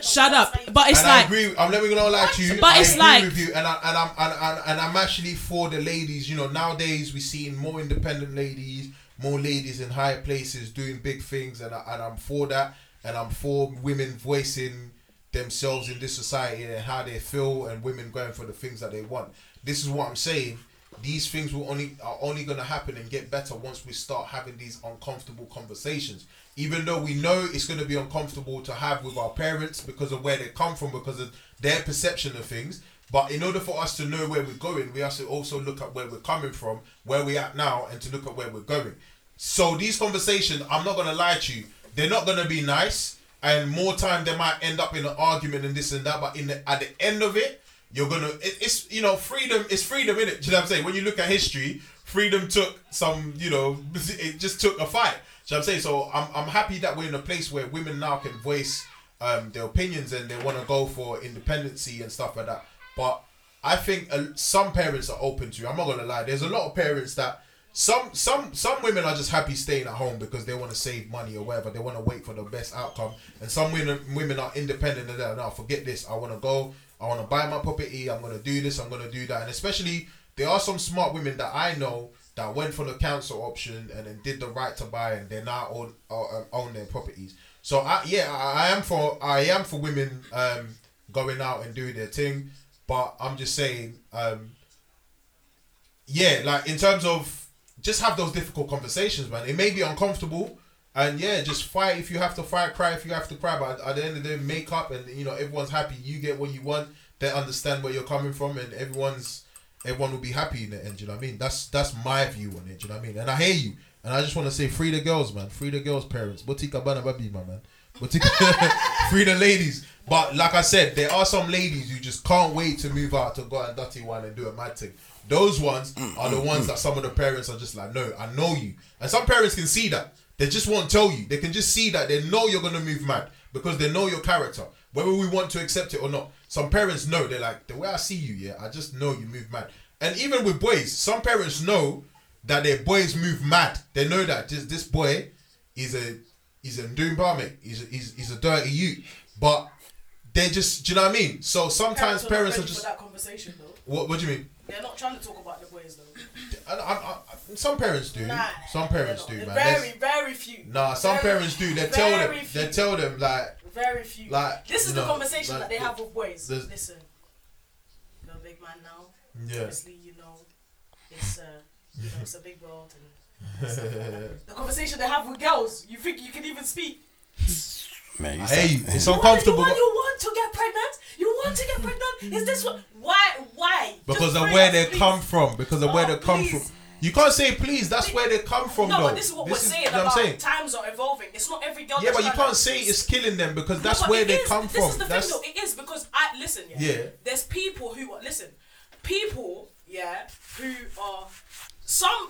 Shut up. But it's and I like agree. I'm never gonna lie to you. But I it's like- with you, and I, and I'm and, and, and I'm actually for the ladies. You know, nowadays we're seeing more independent ladies, more ladies in higher places doing big things, and I, and I'm for that. And I'm for women voicing themselves in this society and how they feel, and women going for the things that they want. This is what I'm saying. These things will only are only gonna happen and get better once we start having these uncomfortable conversations. Even though we know it's gonna be uncomfortable to have with our parents because of where they come from, because of their perception of things. But in order for us to know where we're going, we have to also look at where we're coming from, where we're at now, and to look at where we're going. So these conversations, I'm not gonna lie to you, they're not gonna be nice, and more time they might end up in an argument and this and that. But in the, at the end of it, you're gonna it, it's you know freedom is freedom in it. Do you know what I'm saying? When you look at history, freedom took some you know it just took a fight. Do you know what I'm saying? So I'm I'm happy that we're in a place where women now can voice um, their opinions and they want to go for independency and stuff like that. But I think uh, some parents are open to. I'm not gonna lie. There's a lot of parents that some some some women are just happy staying at home because they want to save money or whatever. They want to wait for the best outcome. And some women women are independent and they're no, forget this. I want to go. I want to buy my property. I'm gonna do this. I'm gonna do that. And especially there are some smart women that I know that went for the council option and then did the right to buy and they now own uh, own their properties. So I, yeah, I am for I am for women um, going out and doing their thing, but I'm just saying, um, yeah, like in terms of just have those difficult conversations, man. It may be uncomfortable, And yeah, just fight if you have to fight, cry if you have to cry. But at the end of the day, make up and you know everyone's happy. You get what you want. They understand where you're coming from, and everyone's everyone will be happy in the end. You know what I mean? That's that's my view on it. You know what I mean? And I hear you. And I just want to say, free the girls, man. Free the girls' parents. Botika bana babi, my man. Botika, free the ladies. But like I said, there are some ladies who just can't wait to move out to go and dirty one and do a mad thing. Those ones are the ones that some of the parents are just like, no, I know you. And some parents can see that. They just won't tell you. They can just see that they know you're gonna move mad because they know your character, whether we want to accept it or not. Some parents know. They're like, the way I see you, yeah, I just know you move mad. And even with boys, some parents know that their boys move mad. They know that this this boy is a he's a doom mate. He's a, he's he's a dirty you, but they just do you know what I mean? So sometimes not parents are ready just that conversation though. what what do you mean? They're not trying to talk about the boys though. I, I, I, some parents do. Nah, some parents do, they're man. not. There's- Very, very few. Nah, some Very- parents do. They tell them. very They tell them like Very few. like. this is you the conversation like, that they have with boys. there's- Listen, you're a big man now. Yeah. Obviously, you know, it's uh, you know, it's a big world. And it's, uh, the conversation they have with girls, you think you can even speak? Man, you I sound- It's uncomfortable you, want, you want to get pregnant? You want to get pregnant? Is this what? Why? Why? because Just of where us, they please. come from. Because of where Oh, they come please. from. You can't say please. That's where they come from, No, though. but this is what we're saying about I'm saying. times are evolving. It's not every girl. Yeah, but you can't say it's killing them because that's but where they is. come this from. is the that's thing, though. It is because I listen. Yeah. Yeah. There's people who are listen. People, yeah, who are some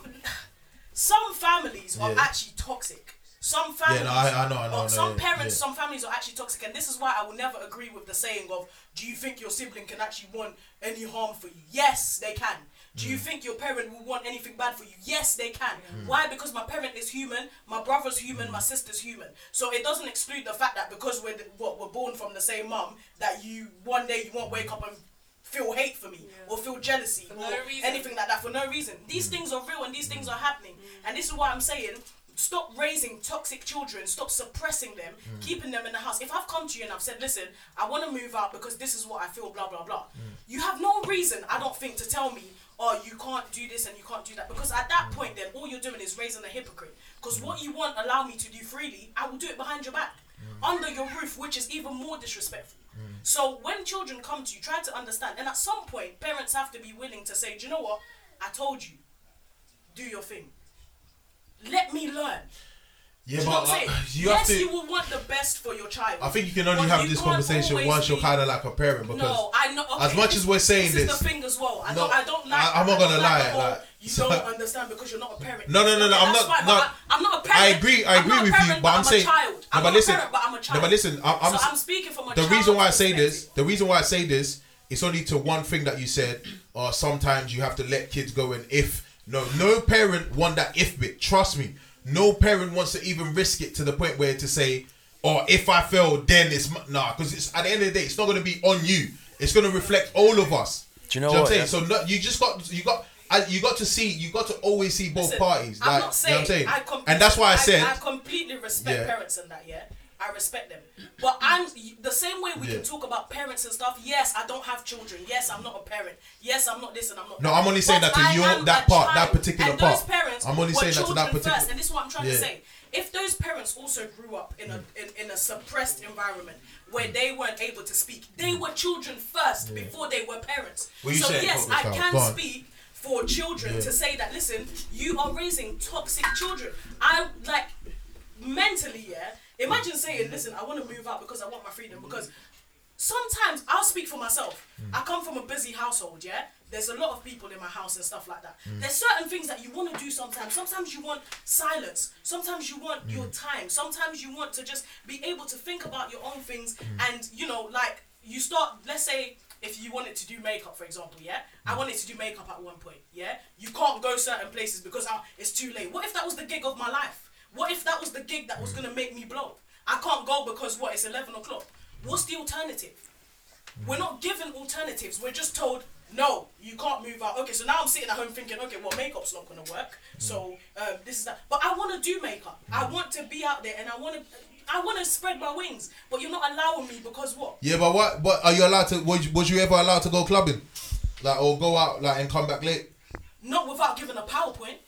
some families are Yeah. actually toxic. Some families, no, I- I know, I know, or know, some yeah, parents, yeah. some families are actually toxic, and this is why I will never agree with the saying of, "Do you think your sibling can actually want any harm for you?" Yes, they can. Do Mm. you think your parent will want anything bad for you? Yes, they can. Why? Because my parent is human, my brother's human, Mm. my sister's human. So it doesn't exclude the fact that because we're the, what we're born from the same mum, that you one day you won't wake up and feel hate for me or feel jealousy or no anything like that for no reason. These things are real and these things are happening. And this is why I'm saying stop raising toxic children, stop suppressing them, hmm. keeping them in the house. If I've come to you and I've said, listen, I want to move out because this is what I feel, blah, blah, blah, hmm. you have no reason, I don't think, to tell me, oh, you can't do this and you can't do that. Because at that point, then, all you're doing is raising a hypocrite. Because what you want, allow me to do freely, I will do it behind your back, hmm. under your roof, which is even more disrespectful. So when children come to you, try to understand. And at some point, parents have to be willing to say, do you know what? I told you, do your thing. Let me learn. yeah, you but uh, saying? you yes, have to. you will want the best for your child. I think you can only but have this conversation once you're kind of like a parent because no, I know. Okay, as much as we're saying this, this- is the thing as well. I No, don't. I don't like. I- I'm not gonna lie, whole, like, you so- don't understand because you're not a parent. No, no, no, no, Okay, I'm not- fine, no. I, am not a parent. I agree. I agree with parent, you, but I'm saying. No, but listen. a parent, but I'm a child. No, but listen. I'm, I'm, so I'm speaking from a the reason why I say this, the reason why I say this, it's only to one thing that you said. Or sometimes you have to let kids go and if no, no parent want that if bit. Trust me, no parent wants to even risk it to the point where to say, or if I fail, then it's m-" nah. Because it's at the end of the day, it's not going to be on you. It's going to reflect all of us. Do you know what I'm saying? yeah? So no, you just got you got. I, you got to see, you got to always see both Listen, parties. I'm not saying, you know what I'm saying? I and that's why I said, I, completely respect Yeah. parents and that. Yeah, I respect them. But I'm the same way we Yeah. can talk about parents and stuff. Yes, I don't have children. Yes, I'm not a parent. Yes, I'm not this and I'm not. No, that. I'm only saying But that to your- that part, that particular and part. Those parents I'm only saying that to that particular- First, and this is what I'm trying Yeah. to say. If those parents also grew up in a in, in a suppressed environment where they weren't able to speak, they were children first before they were parents. Well, so yes, I can speak for children Yeah. to say that listen, you are raising toxic children. I like mentally, yeah. Imagine saying, listen, I want to move out because I want my freedom. Because sometimes I'll speak for myself. Mm. I come from a busy household, yeah. There's a lot of people in my house and stuff like that. Mm. There's certain things that you want to do sometimes. Sometimes you want silence. Sometimes you want your mm. time. Sometimes you want to just be able to think about your own things. And you know, like you start. Let's say if you wanted to do makeup, for example, yeah. I wanted to do makeup at one point, yeah. You can't go certain places because ah, it's too late. What if that was the gig of my life? What if that was the gig that was gonna make me blow? I can't go because what? It's eleven o'clock. What's the alternative? We're not given alternatives. We're just told, no, you can't move out. Okay, so now I'm sitting at home thinking, okay, well, makeup's not gonna work. So um, this is that. But I want to do makeup. I want to be out there, and I want to, I want to spread my wings. But you're not allowing me because what? Yeah, but what? What are you allowed to? Was, was you ever allowed to go clubbing, like or go out like and come back late? Not without giving a PowerPoint.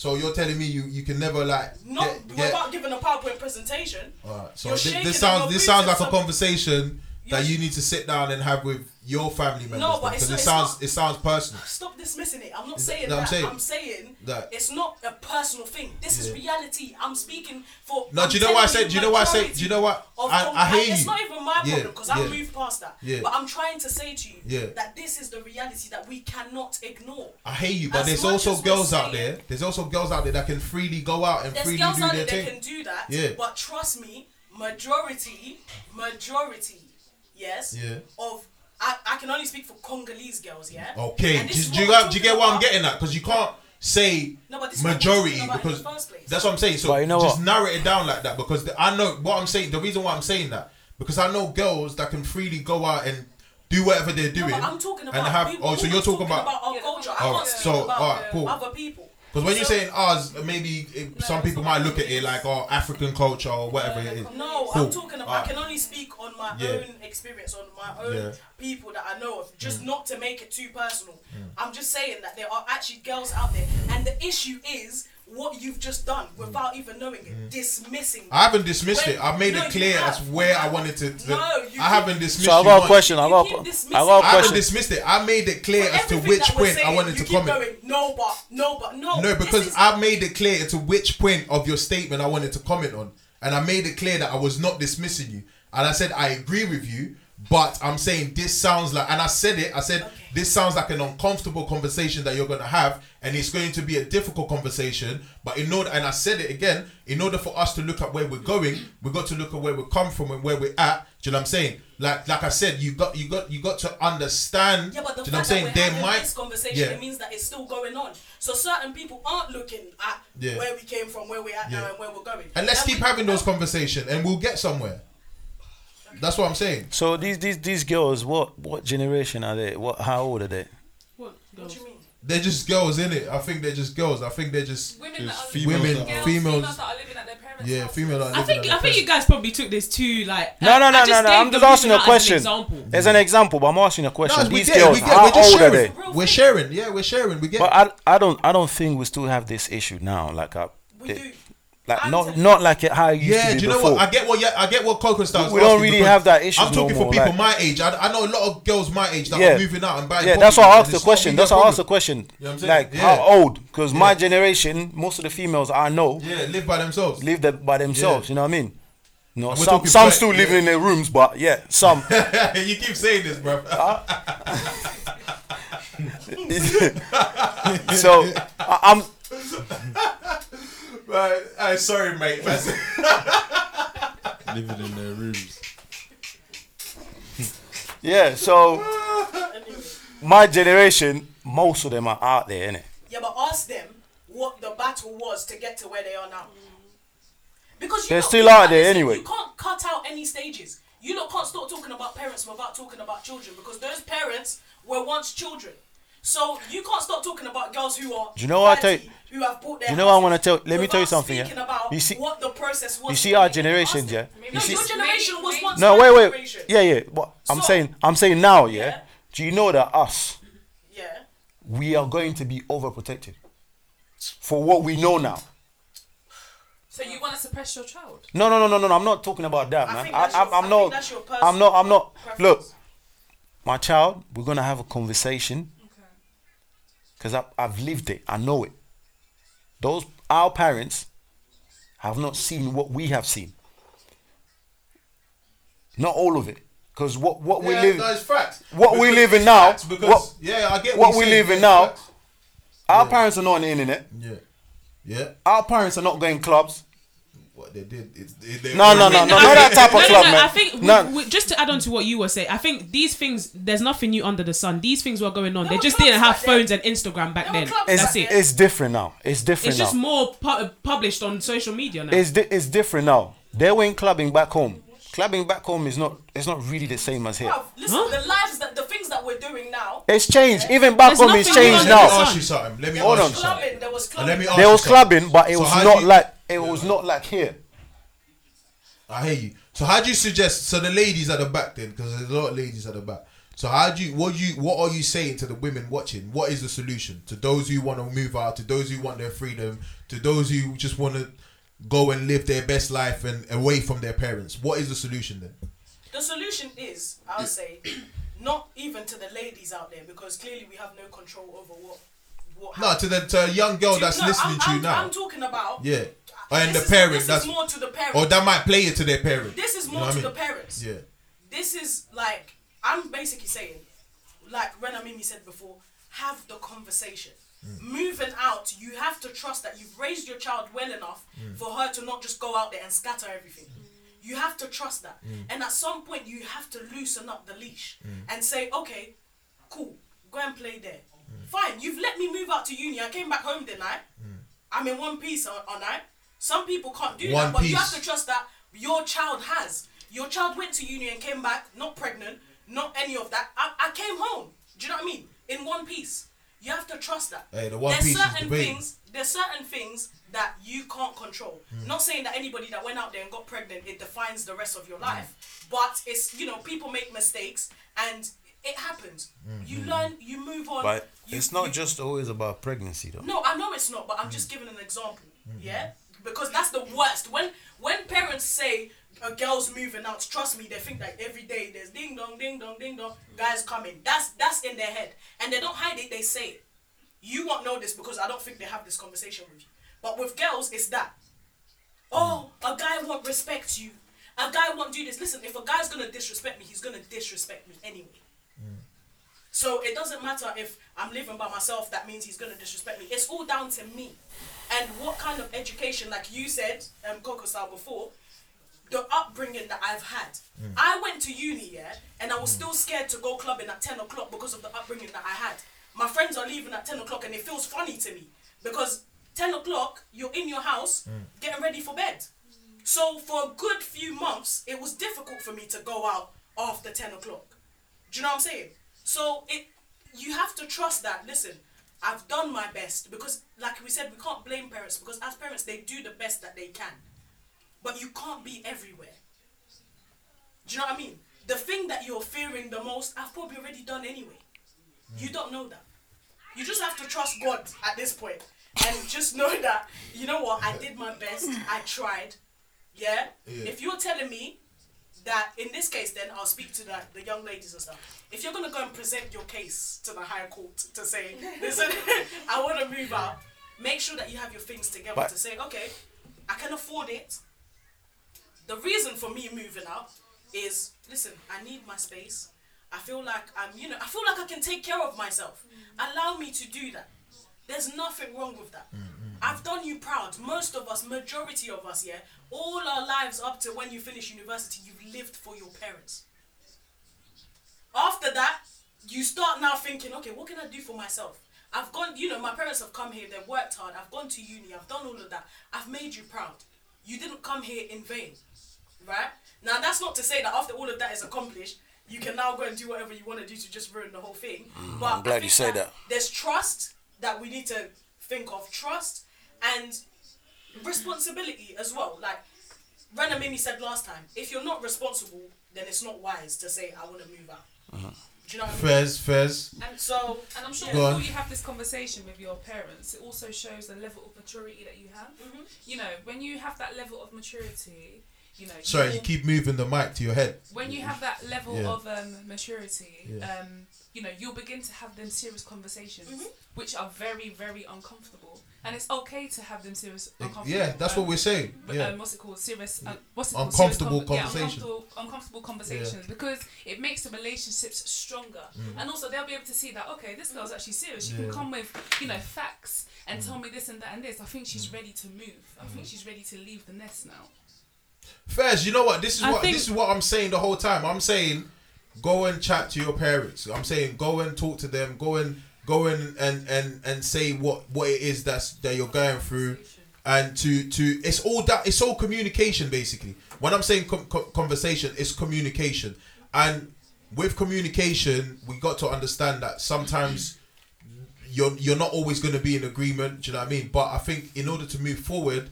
So you're telling me you, you can never like Not get, get without giving a PowerPoint presentation. Alright, so You're thi- this sounds this sounds like a conversation that You're- need to sit down and have with your family members. No, but because it's- it it's sounds not- it sounds personal. Stop dismissing it. I'm not saying I'm that. saying- I'm saying that- it's not a personal thing. This is reality. I'm speaking for. No, do you know what I said? Do you know what I said? Do you know what? of- I, I hear and It's not even my Yeah, problem because I yeah. moved past that. Yeah. But I'm trying to say to you Yeah. that this is the reality that we cannot ignore. I hear you, but As there's also girls out there. There's also girls out there that can freely go out and freely do their thing. There's girls out there that can do that. Yeah. But trust me, majority, majority, yes, Yeah. of I, I can only speak for Congolese girls, yeah. Okay, do, do you what got, do you get talking what I'm getting at? Because you can't say No, but this is majority talking because first place. that's what I'm saying. So But you know just what? narrow it down like that because the, I know what I'm saying. The reason why I'm saying that because I know girls that can freely go out and do whatever they're No, doing but I'm talking about and have. people. Oh, so you're talking about our Yeah, culture. oh, I can't so, speak about alright, cool. other people. Because when you're saying ours, maybe it, some people might look at it like oh African culture or whatever it is. No, Cool. I'm talking about. Alright. I can only speak on my Yeah. own experience, on my own Yeah. Mm. people that I know of. Just not to make it too personal. I'm just saying that there are actually girls out there, and the issue is what you've just done without even knowing it, dismissing. Mm. I haven't dismissed When- it. I've made no, it clear as where I wanted to. to- No, you I haven't dismissed. So I you got a question. I You got, keep a- I dismissing got I a haven't dismissed it. I made it clear For as to which that we're point I wanted you to keep comment. Going, no, but no, but no. No, because is- I made it clear as to which point of your statement I wanted to comment on, and I made it clear that I was not dismissing you, and I said I agree with you, but I'm saying this sounds like, and I said it, I said this sounds like an uncomfortable conversation that you're gonna have, and it's going to be a difficult conversation. But in order, and I said it again, in order for us to look at where we're going, we've got to look at where we come from and where we're at. Do you know what I'm saying? Like, like I said, you got, you got, you got to understand. Yeah, but the do you know what I'm fact saying? that we're There having might, this conversation, yeah. it means that it's still going on. So certain people aren't looking at Yeah. where we came from, where we're at Yeah. now, and where we're going. And let's And keep we- having those conversations, and we'll get somewhere. That's what I'm saying. So these these these girls, what what generation are they? What how old are they? What What girls? do you mean? They're just girls, in it. I think they're just girls. I think they're just Women that are females women, that are- girls, females. females that are living at their parents' Yeah, house. female. I think I think you guys probably took this too like. No, no, no, no, no. I'm the just asking reason a out as an question. example. As an example, but I'm asking a No, question. we these get girls, We get. how We're just old are sharing. they? We're sharing. Yeah, we're sharing. We get. But I, I don't I don't think we still have this issue now. Like I, We they- do. Like I'm not not like it how it used yeah, to do be you know before. what? I get what. Yeah, I get what Coco Styles. We don't really have that issue I'm talking no for people like- my age. I, I know a lot of girls my age that Yeah. are moving out and buying. yeah, that's why I properties, asked the question. That's why I asked the question. You know what I'm saying? like Yeah. how old? Because my generation, most of the females I know Yeah, live by themselves. live that by themselves. Yeah. You know what I mean? No, we're some talking some black, still living in their rooms, but yeah, some. you keep saying this, bro. Ah. so I, I'm right. Hey, sorry, mate. That's- living in their rooms. yeah. So my generation, most of them are out there, innit? Yeah, but ask them what the battle was to get to where they are now. Because you They're lot- still out can't- there listen, anyway. You can't cut out any stages. You lot can't start talking about parents without talking about children because those parents were once children. So you can't stop talking about girls who are Do you know what I 30, tell you- who have bought their you know what I wanna tell- let me tell you something, yeah? About You see- what the process was. You see our make it generations, past yeah. it. You No, see, your generation was once no, wait, wait, generation. yeah, yeah. But I'm So- saying, I'm saying now, yeah. Yeah. Do you know that us, Yeah. we are going to be overprotected for what we know now? So you want to suppress your child? No, no, no, no, no. no, I'm not talking about that, I man. think I, that's I'm, your- I'm I not. think that's your personal I'm not. I'm not. preference. Look, my child, we're gonna have a conversation Okay. Because I've lived it. I know it. Those our parents have not seen what we have seen. Not all of it, because what what we yeah, live, no, facts. what we live in now, Because, what- yeah, I get what you're we live in now. facts. our parents are not on the internet. Yeah, yeah. Our parents are not going clubs. What they did. It's, it, they No, no, no, no, I not that type no, of no, club, no, man. I think No. we, we, just to add on to what you were saying, I think these things, there's nothing new under the sun. These things were going on. There they just didn't have back then. phones and Instagram back There then. It's, That's it. it's different now. It's different It's now. just more pu- published on social media now. it's di- it's different now. They went clubbing back home. Clubbing back home is not it's not really the same as here. Bruv, listen, Huh? the lives that the things that we're doing now. It's changed. Even back There's home, it's nothing changed under the Let me now. ask you something. Let me Hold ask on. you something. Clubbing, there was clubbing. let me ask There you was something. clubbing, but it So was how not you- like it was not like here. I hear you. So how do you suggest? So the ladies at the back then, because there's a lot of ladies at the back. So how do you what you what are you saying to the women watching? What is the solution to those who want to move out, to those who want their freedom, to those who just want to go and live their best life and away from their parents? What is the solution then? The solution is, I'll say, not even to the ladies out there because clearly we have no control over what what. No, happens. to the to a young girl that's no, listening I'm, to you I'm, now. I'm talking about. yeah, uh, and the is- parent This that's is more to the parent. or that might play it to their parent. this is You more know to I the parents. Yeah. This is like I'm basically saying, like Rena Mimi said before, have the conversation. Mm. Moving out, you have to trust that you've raised your child well enough Mm. for her to not just go out there and scatter everything. You have to trust that. Mm. And at some point, you have to loosen up the leash and say, okay, cool, go and play there. Mm. Fine, you've let me move out to uni. I came back home, didn't I? I'm in one piece, on on I? Some people can't do One that, but you have to trust that your child has. Your child went to uni and came back, not pregnant, not any of that. I, I came home. Do you know what I mean? In one piece. You have to trust that. Hey, the one there's certain the things. There's certain things that you can't control. Hmm. Not saying that anybody that went out there and got pregnant it defines the rest of your Hmm. life, but it's you know people make mistakes and it happens. Hmm, You learn, you move on. But you- it's not you- just always about pregnancy, though. no, I know it's not, but I'm just giving an example. Yeah, because that's the worst. When when parents say a girl's moving out, trust me, they think that every day there's ding dong, ding dong, ding dong, guys coming. That's that's in their head, and they don't hide it. They say it. You won't know this because I don't think they have this conversation with you. But with girls, it's that. Oh, a guy won't respect you. A guy won't do this. Listen, if a guy's gonna disrespect me, he's gonna disrespect me anyway. So it doesn't matter if I'm living by myself, that means he's gonna disrespect me. It's all down to me. And what kind of education, like you said, um, Coco style before, the upbringing that I've had. Mm. I went to uni, yeah, and I was mm. still scared to go clubbing at 10 o'clock because of the upbringing that I had. My friends are leaving at 10 o'clock and it feels funny to me because 10 o'clock, you're in your house mm. getting ready for bed. So for a good few months, it was difficult for me to go out after 10 o'clock. Do you know what I'm saying? So it you have to trust that, listen, I've done my best because like we said, we can't blame parents because as parents they do the best that they can. But you can't be everywhere. Do you know what I mean? The thing that you're fearing the most, I've probably already done anyway. You don't know that. You just have to trust God at this point and just know that, you know what, I did my best, I tried. Yeah? Yeah. If you're telling me that in this case then I'll speak to the, the young ladies and stuff. If you're gonna go and present your case to the higher court to say, listen, I wanna move out, make sure that you have your things together But- to say, okay, I can afford it. The reason for me moving out is listen, I need my space. I feel like I'm you know, I feel like I can take care of myself. Mm-hmm. Allow me to do that. There's nothing wrong with that. Mm-hmm. I've done you proud. Most of us, majority of us, yeah, all our lives up to when you finish university, you've lived for your parents. After that, you start now thinking, okay, what can I do for myself? I've gone, you know, my parents have come here, they've worked hard, I've gone to uni, I've done all of that. I've made you proud. You didn't come here in vain. Right? Now, that's not to say that after all of that is accomplished, you can now go and do whatever you want to do to just ruin the whole thing. but I'm glad you think say that. There's trust that we need to think of, trust and responsibility as well. Like Rena Mimi said last time, if you're not responsible, then it's not wise to say I want to move out. Uh-huh. Do you know what I mean? Fez, Fez. And So And I'm sure before on. you have this conversation with your parents, it also shows the level of maturity that you have. Mhm. You know, when you have that level of maturity, you know. Sorry, you'll- you keep moving the mic to your head. when you have that level Yeah. of um, maturity, Yeah. um, you know, you'll begin to have them serious conversations, Mhm. which are very, very uncomfortable. And it's okay to have them serious, Yeah, uncomfortable. that's um, what we're saying. Yeah. um, what's it called? Serious. Uh, what's it called? Uncomfortable Serious con- conversation. Yeah, uncomfortable, uncomfortable conversations because it makes the relationships stronger, and also they'll be able to see that okay, this girl's actually serious. She Mm. Yeah. can come with you know facts and tell me this and that and this. I think she's ready to move. I think she's ready to leave the nest now. Fez, you know what? This is I what think- this is what I'm saying the whole time. I'm saying go and chat to your parents. I'm saying go and talk to them. Go and go and and and, and say what what it is that's that you're going through and to to it's all that it's all communication basically when i'm saying com- co- conversation it's communication and with communication we got to understand that sometimes you're you're not always going to be in agreement do you know what i mean but i think in order to move forward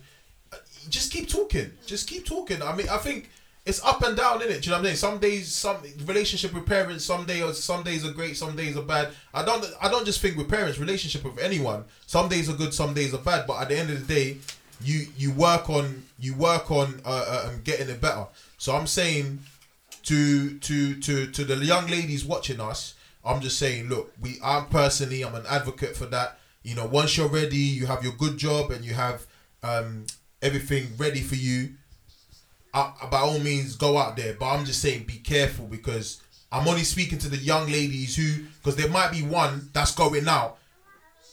just keep talking just keep talking i mean i think it's up and down, innit? Do you know what I'm saying? Some days, some relationship with parents, some days, some days are great, some days are bad. I don't, I don't just think with parents, relationship with anyone. Some days are good, some days are bad. But at the end of the day, you you work on you work on uh, uh, um, getting it better. So I'm saying to to to to the young ladies watching us, I'm just saying, look, we I'm personally I'm an advocate for that. You know, once you're ready, you have your good job and you have um, everything ready for you. Uh, by all means, go out there. But I'm just saying, be careful because I'm only speaking to the young ladies who, because there might be one that's going out.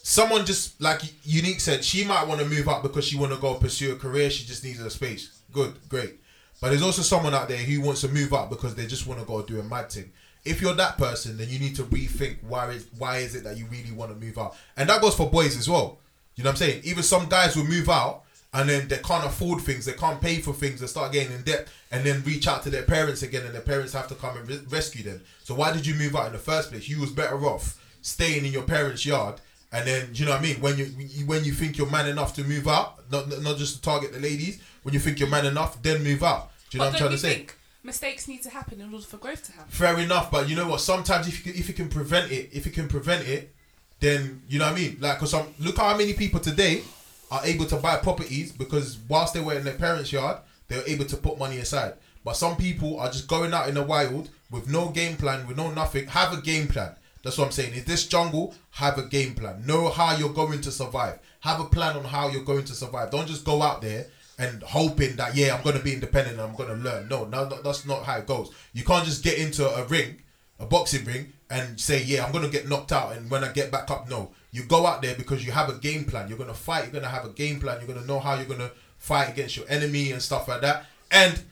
Someone just like Unique said, she might want to move up because she want to go pursue a career. She just needs a space. Good, great. But there's also someone out there who wants to move up because they just want to go do a mad thing. If you're that person, then you need to rethink why is why is it that you really want to move out, and that goes for boys as well. You know what I'm saying? Even some guys will move out and then they can't afford things, they can't pay for things, they start getting in debt, and then reach out to their parents again, and their parents have to come and re- rescue them. So why did you move out in the first place? You was better off staying in your parents' yard, and then you know what I mean. When you when you think you're man enough to move out, not not just to target the ladies. When you think you're man enough, then move out. Do you know but what I'm trying to say? mistakes need to happen in order for growth to happen? Fair enough, but you know what? Sometimes if you can, if you can prevent it, if you can prevent it, then you know what I mean. Like, cause some look how many people today are able to buy properties because whilst they were in their parents' yard, they were able to put money aside. But some people are just going out in the wild with no game plan, with no nothing. Have a game plan. That's what I'm saying. In this jungle, have a game plan. Know how you're going to survive. Have a plan on how you're going to survive. Don't just go out there and hoping that yeah, I'm gonna be independent and I'm gonna learn. No, no, no, that's not how it goes. You can't just get into a ring, a boxing ring, and say yeah, I'm gonna get knocked out, and when I get back up, no. You go out there because you have a game plan. You're gonna fight. You're gonna have a game plan. You're gonna know how you're gonna fight against your enemy and stuff like that. And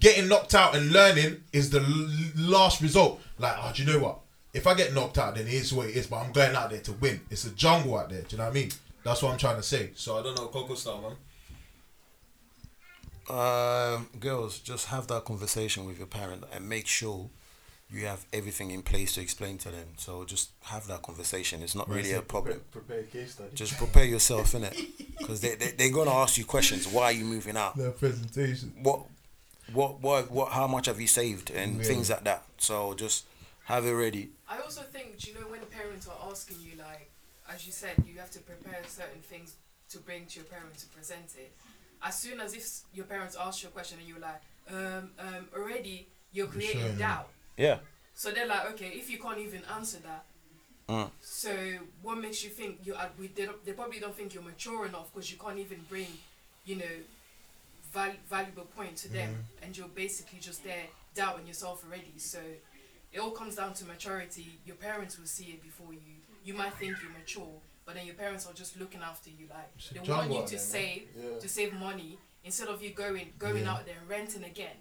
getting knocked out and learning is the l- last result. Like, oh, do you know what? If I get knocked out, then it is what it is. But I'm going out there to win. It's a jungle out there. Do you know what I mean? That's what I'm trying to say. So I don't know, Coco Star, man. Um, girls, just have that conversation with your parent and make sure you have everything in place to explain to them. So just have that conversation. It's not really a problem. Prepare, a case study. Just prepare yourself in it, because they they they're gonna ask you questions. Why are you moving out? the presentation. What, what, what, what? How much have you saved and Yeah. things like that. So just have it ready. I also think, do you know, when parents are asking you, like, as you said, you have to prepare certain things to bring to your parents to present it. As soon as if your parents ask you a question and you're like, um, um, already you're creating Sure. doubt. Yeah. So they're like, okay, if you can't even answer that, Mm. so what makes you think you are? We they, don't, they probably don't think you're mature enough because you can't even bring, you know, val- valuable point to them, and you're basically just there doubting yourself already. So it all comes down to maturity. Your parents will see it before you. You might think you're mature, but then your parents are just looking after you. Like they want you to there, save Yeah. to save money instead of you going going Yeah. out there and renting again.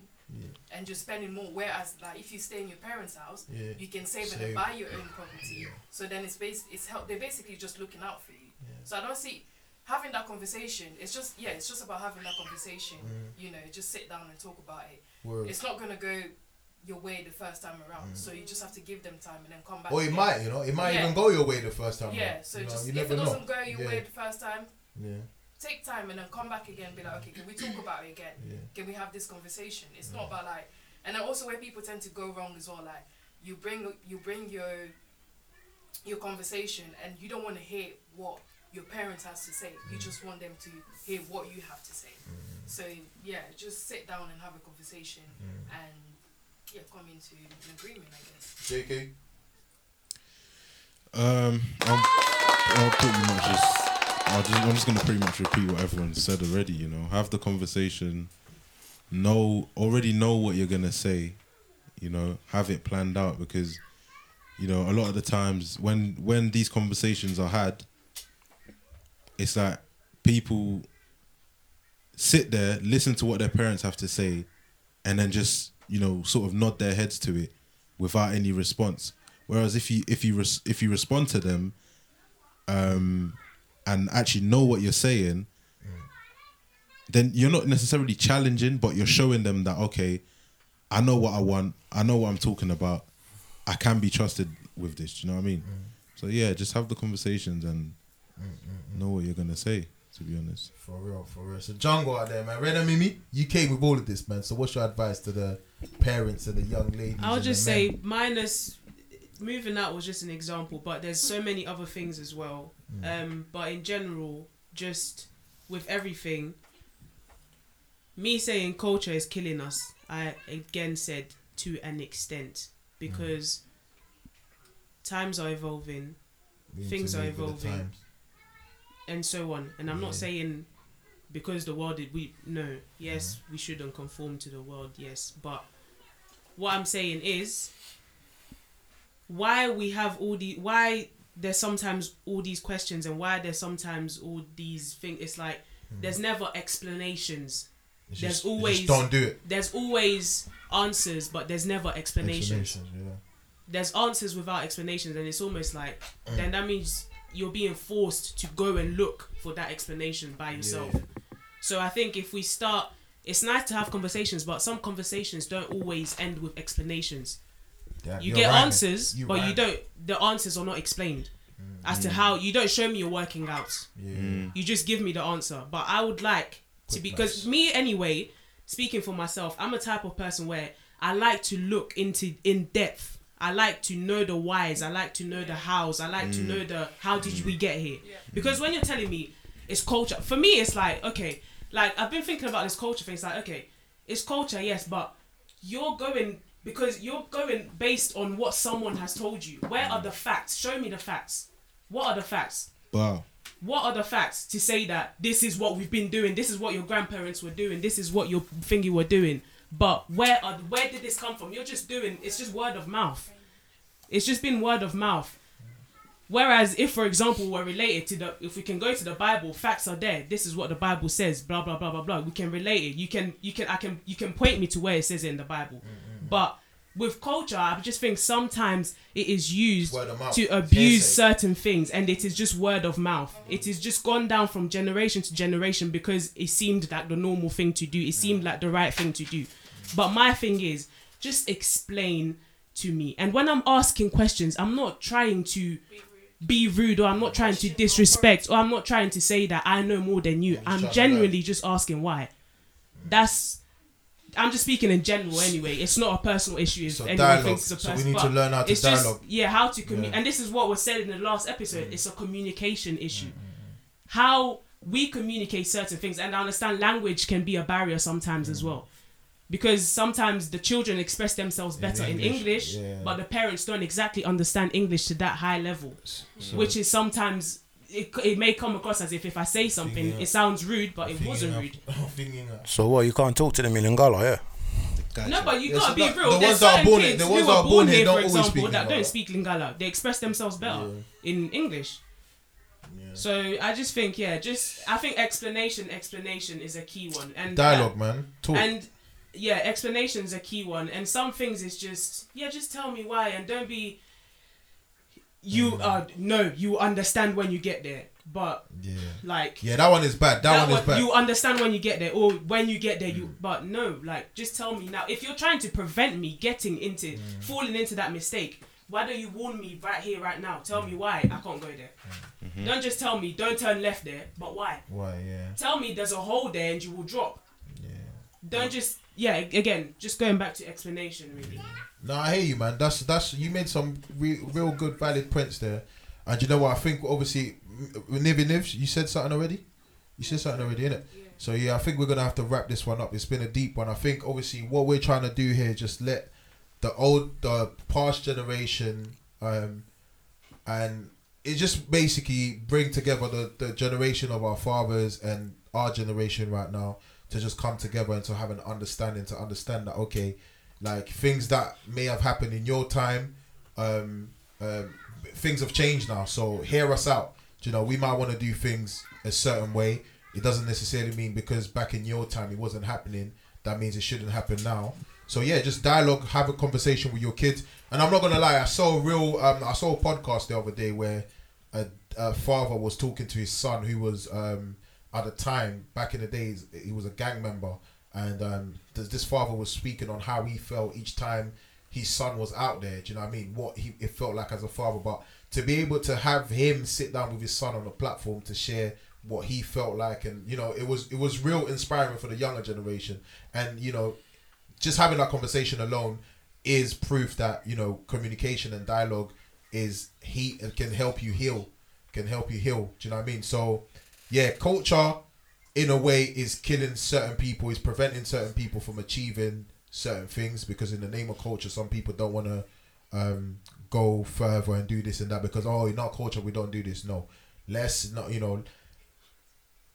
And you're spending more. Whereas, like, if you stay in your parents' house, Yeah. you can save, and buy your own property. So then it's bas- it's help. They're basically just looking out for you. So I don't see having that conversation. It's just yeah, it's just about having that conversation. You know, just sit down and talk about it. Word. It's not gonna go your way the first time around. Mm. So you just have to give them time and then come back. Or it again. might, you know, it might Yeah. even go your way the first time. Yeah. round. So you know, just if it doesn't go your yeah. way the first time, Yeah. Take time and then come back again. and Be like, okay, can we talk about it again? Yeah. Can we have this conversation? It's not about like, and then also where people tend to go wrong as well. Like you bring you bring your your conversation and you don't want to hear what your parents has to say. You mm. just want them to hear what you have to say. Mm. So yeah, just sit down and have a conversation mm. and yeah, come into an agreement. I guess. JK. Um, I'll, I'll pretty much just, I'll just, I'm just gonna pretty much repeat what everyone said already. You know, have the conversation. Know already know what you're gonna say. You know, have it planned out because, you know, a lot of the times when when these conversations are had, it's like people sit there, listen to what their parents have to say, and then just you know sort of nod their heads to it without any response. Whereas if you if you res- if you respond to them, um, and actually know what you're saying, then you're not necessarily challenging, but you're showing them that okay, I know what I want, I know what I'm talking about, I can be trusted with this. Do you know what I mean? Mm. So yeah, just have the conversations and mm, mm, know what you're gonna say. To be honest, For real, for real. So jungle out there, man. Red and Mimi, you came with all of this, man. So what's your advice to the parents and the young ladies? I'll just say minus moving out was just an example, but there's so many other things as well. Mm. Um, but in general, just with everything, me saying culture is killing us. I again said to an extent because times are evolving things are evolving. and so on. And I'm Yeah. not saying because the world did we no yes we shouldn't conform to the world yes but what I'm saying is why we have all the why there's sometimes all these questions and why there's sometimes all these things it's like mm. there's never explanations It's There's just, always- don't do it. there's always answers but there's never explanations Explanations, yeah. there's answers without explanations and it's almost like mm. then that means you're being forced to go and look for that explanation by yourself Yeah. so i think if we start it's nice to have conversations but some conversations don't always end with explanations Yeah, you get right, answers You but you don't the answers are not explained mm. as to mm. how you don't show me your working out Yeah. Mm. you just give me the answer. But i would like to Quick because maths. me anyway speaking for myself i'm a type of person where i like to look into in depth. I like to know the whys. I like to know the hows. I like to know the how did we get here? Because when you're telling me it's culture for me it's like okay like i've been thinking about this culture thing. It's like okay it's culture yes but you're going because you're going based on what someone has told you. Where are the facts? Show me the facts. What are the facts? Wow. what are the facts to say that this is what we've been doing? This is what your grandparents were doing. This is what your thingy were doing. But where are where did this come from? You're just doing it's just word of mouth. It's just been word of mouth. Whereas if for example we're related to the if we can go to the bible facts are there. This is what the bible says blah blah blah blah blah. We can relate it. You can you can i can you can point me to where it says it in the bible mm-hmm. But with culture i just think sometimes it is used Word of mouth. to abuse Hearsay. certain things and it is just word of mouth. It is just gone down from generation to generation because it seemed like the normal thing to do. It seemed like the right thing to do. But my thing is just explain to me. And when i'm asking questions i'm not trying to be rude or i'm not trying to disrespect or i'm not trying to say that i know more than you. I'm genuinely just asking why. That's I'm just speaking in general anyway. It's not a personal issue if So anyone dialogue. thinks it's a So we need to learn how to it's just- dialogue. yeah, how to communicate. Yeah. Mm. And this is what was said in the last episode. It's a communication issue. How we communicate certain things, and I understand language can be a barrier sometimes Mm. as well, because sometimes the children express themselves better in English, English, yeah. but the parents don't exactly understand English to that high level, So- which is sometimes. It, it may come across as if if I say something, Thinking it sounds rude, but it Thinking wasn't of- rude. thinking of- So what? You can't talk to them in Lingala, yeah? No, but you Yeah, gotta so be that- real. the There's ones that are certain born here- kids the ones that are are born born here, here for don't always example, speak that Lingala. don't speak Lingala. They express themselves better in English. So I just think, yeah, just I think explanation, explanation is a key one, and Dialogue, man. Talk. and yeah, explanation is a key one, and some things is just yeah, just tell me why, and don't be. You Mm. uh no, you understand when you get there, but yeah. like Yeah, that one is bad. That, that one is bad. you understand when you get there or when you get there you but no like just tell me now if you're trying to prevent me getting into Mm. falling into that mistake why don't you warn me right here right now tell me why i can't go there Mm-hmm. don't just tell me don't turn left there but why Why? Yeah. tell me there's a hole there and you will drop Yeah. don't just yeah again just going back to explanation really No, I hear you, man. That's that's you made some re- real good, valid points there. And you know what? I think obviously, with Nivy Nivs, you said something already. You said something already, innit? So yeah, I think we're gonna have to wrap this one up. It's been a deep one. I think obviously what we're trying to do here just let the old, the past generation, um, and it just basically bring together the the generation of our fathers and our generation right now to just come together and to have an understanding to understand that okay like things that may have happened in your time um, um things have changed now. So hear us out. You know we might want to do things a certain way. It doesn't necessarily mean because back in your time it wasn't happening that means it shouldn't happen now. So yeah just dialogue have a conversation with your kids. And i'm not gonna lie i saw a real um, i saw a podcast the other day where a, a father was talking to his son who was um, at the time back in the days he was a gang member and um, th- this father was speaking on how he felt each time his son was out there do you know what i mean what he it felt like as a father but to be able to have him sit down with his son on a platform to share what he felt like, and you know, it was it was real inspiring for the younger generation, and you know, just having that conversation alone is proof that you know communication and dialogue is he can help you heal, can help you heal. Do you know what I mean? So, yeah, culture in a way is killing certain people, is preventing certain people from achieving certain things because in the name of culture, some people don't want to um, go further and do this and that because oh, in our culture we don't do this. No, let's not you know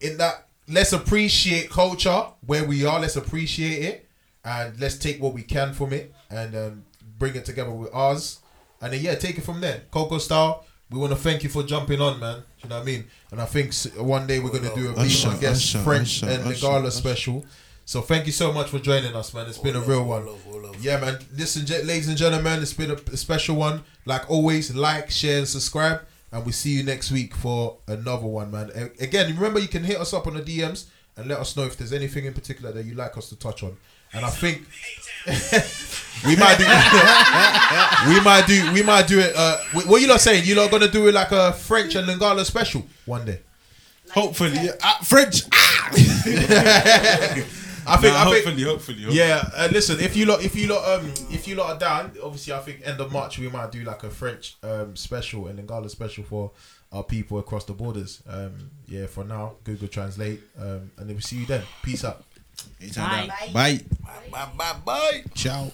in that let's appreciate culture where we are. Let's appreciate it and let's take what we can from it and um, bring it together with ours. And then yeah, take it from there. Coco style. We want to thank you for jumping on, man. You know what I mean? And I think one day we're gonna do a Be Usher, My Guest Usher, French Usher, and Usher, Nagala Usher. special. So thank you so much for joining us, man. It's been a real one. Yeah, man. Listen, ladies and gentlemen, it's been a, a special one. Like always, like, share, and subscribe. And we see you next week for another one, man. Again, remember you can hit us up on the DMs and let us know if there's anything in particular that you'd like us to touch on. And I think we might do. we might do. We might do it. Uh, wh- what you lot saying? You lot gonna do it like a French and Lingala special one day? Hopefully, yeah. Ah, French. Ah! I think. Nah, I think. hopefully, hopefully, hopefully. Yeah, uh, listen. If you lot, if you lot, um, if you lot are down, obviously, I think end of March we might do like a French um special and Lingala special for our people across the borders. Um, yeah. For now, Google Translate. Um, and then we see you then. Peace out. Bye. now. Bye. Bye bye bye. Ciao.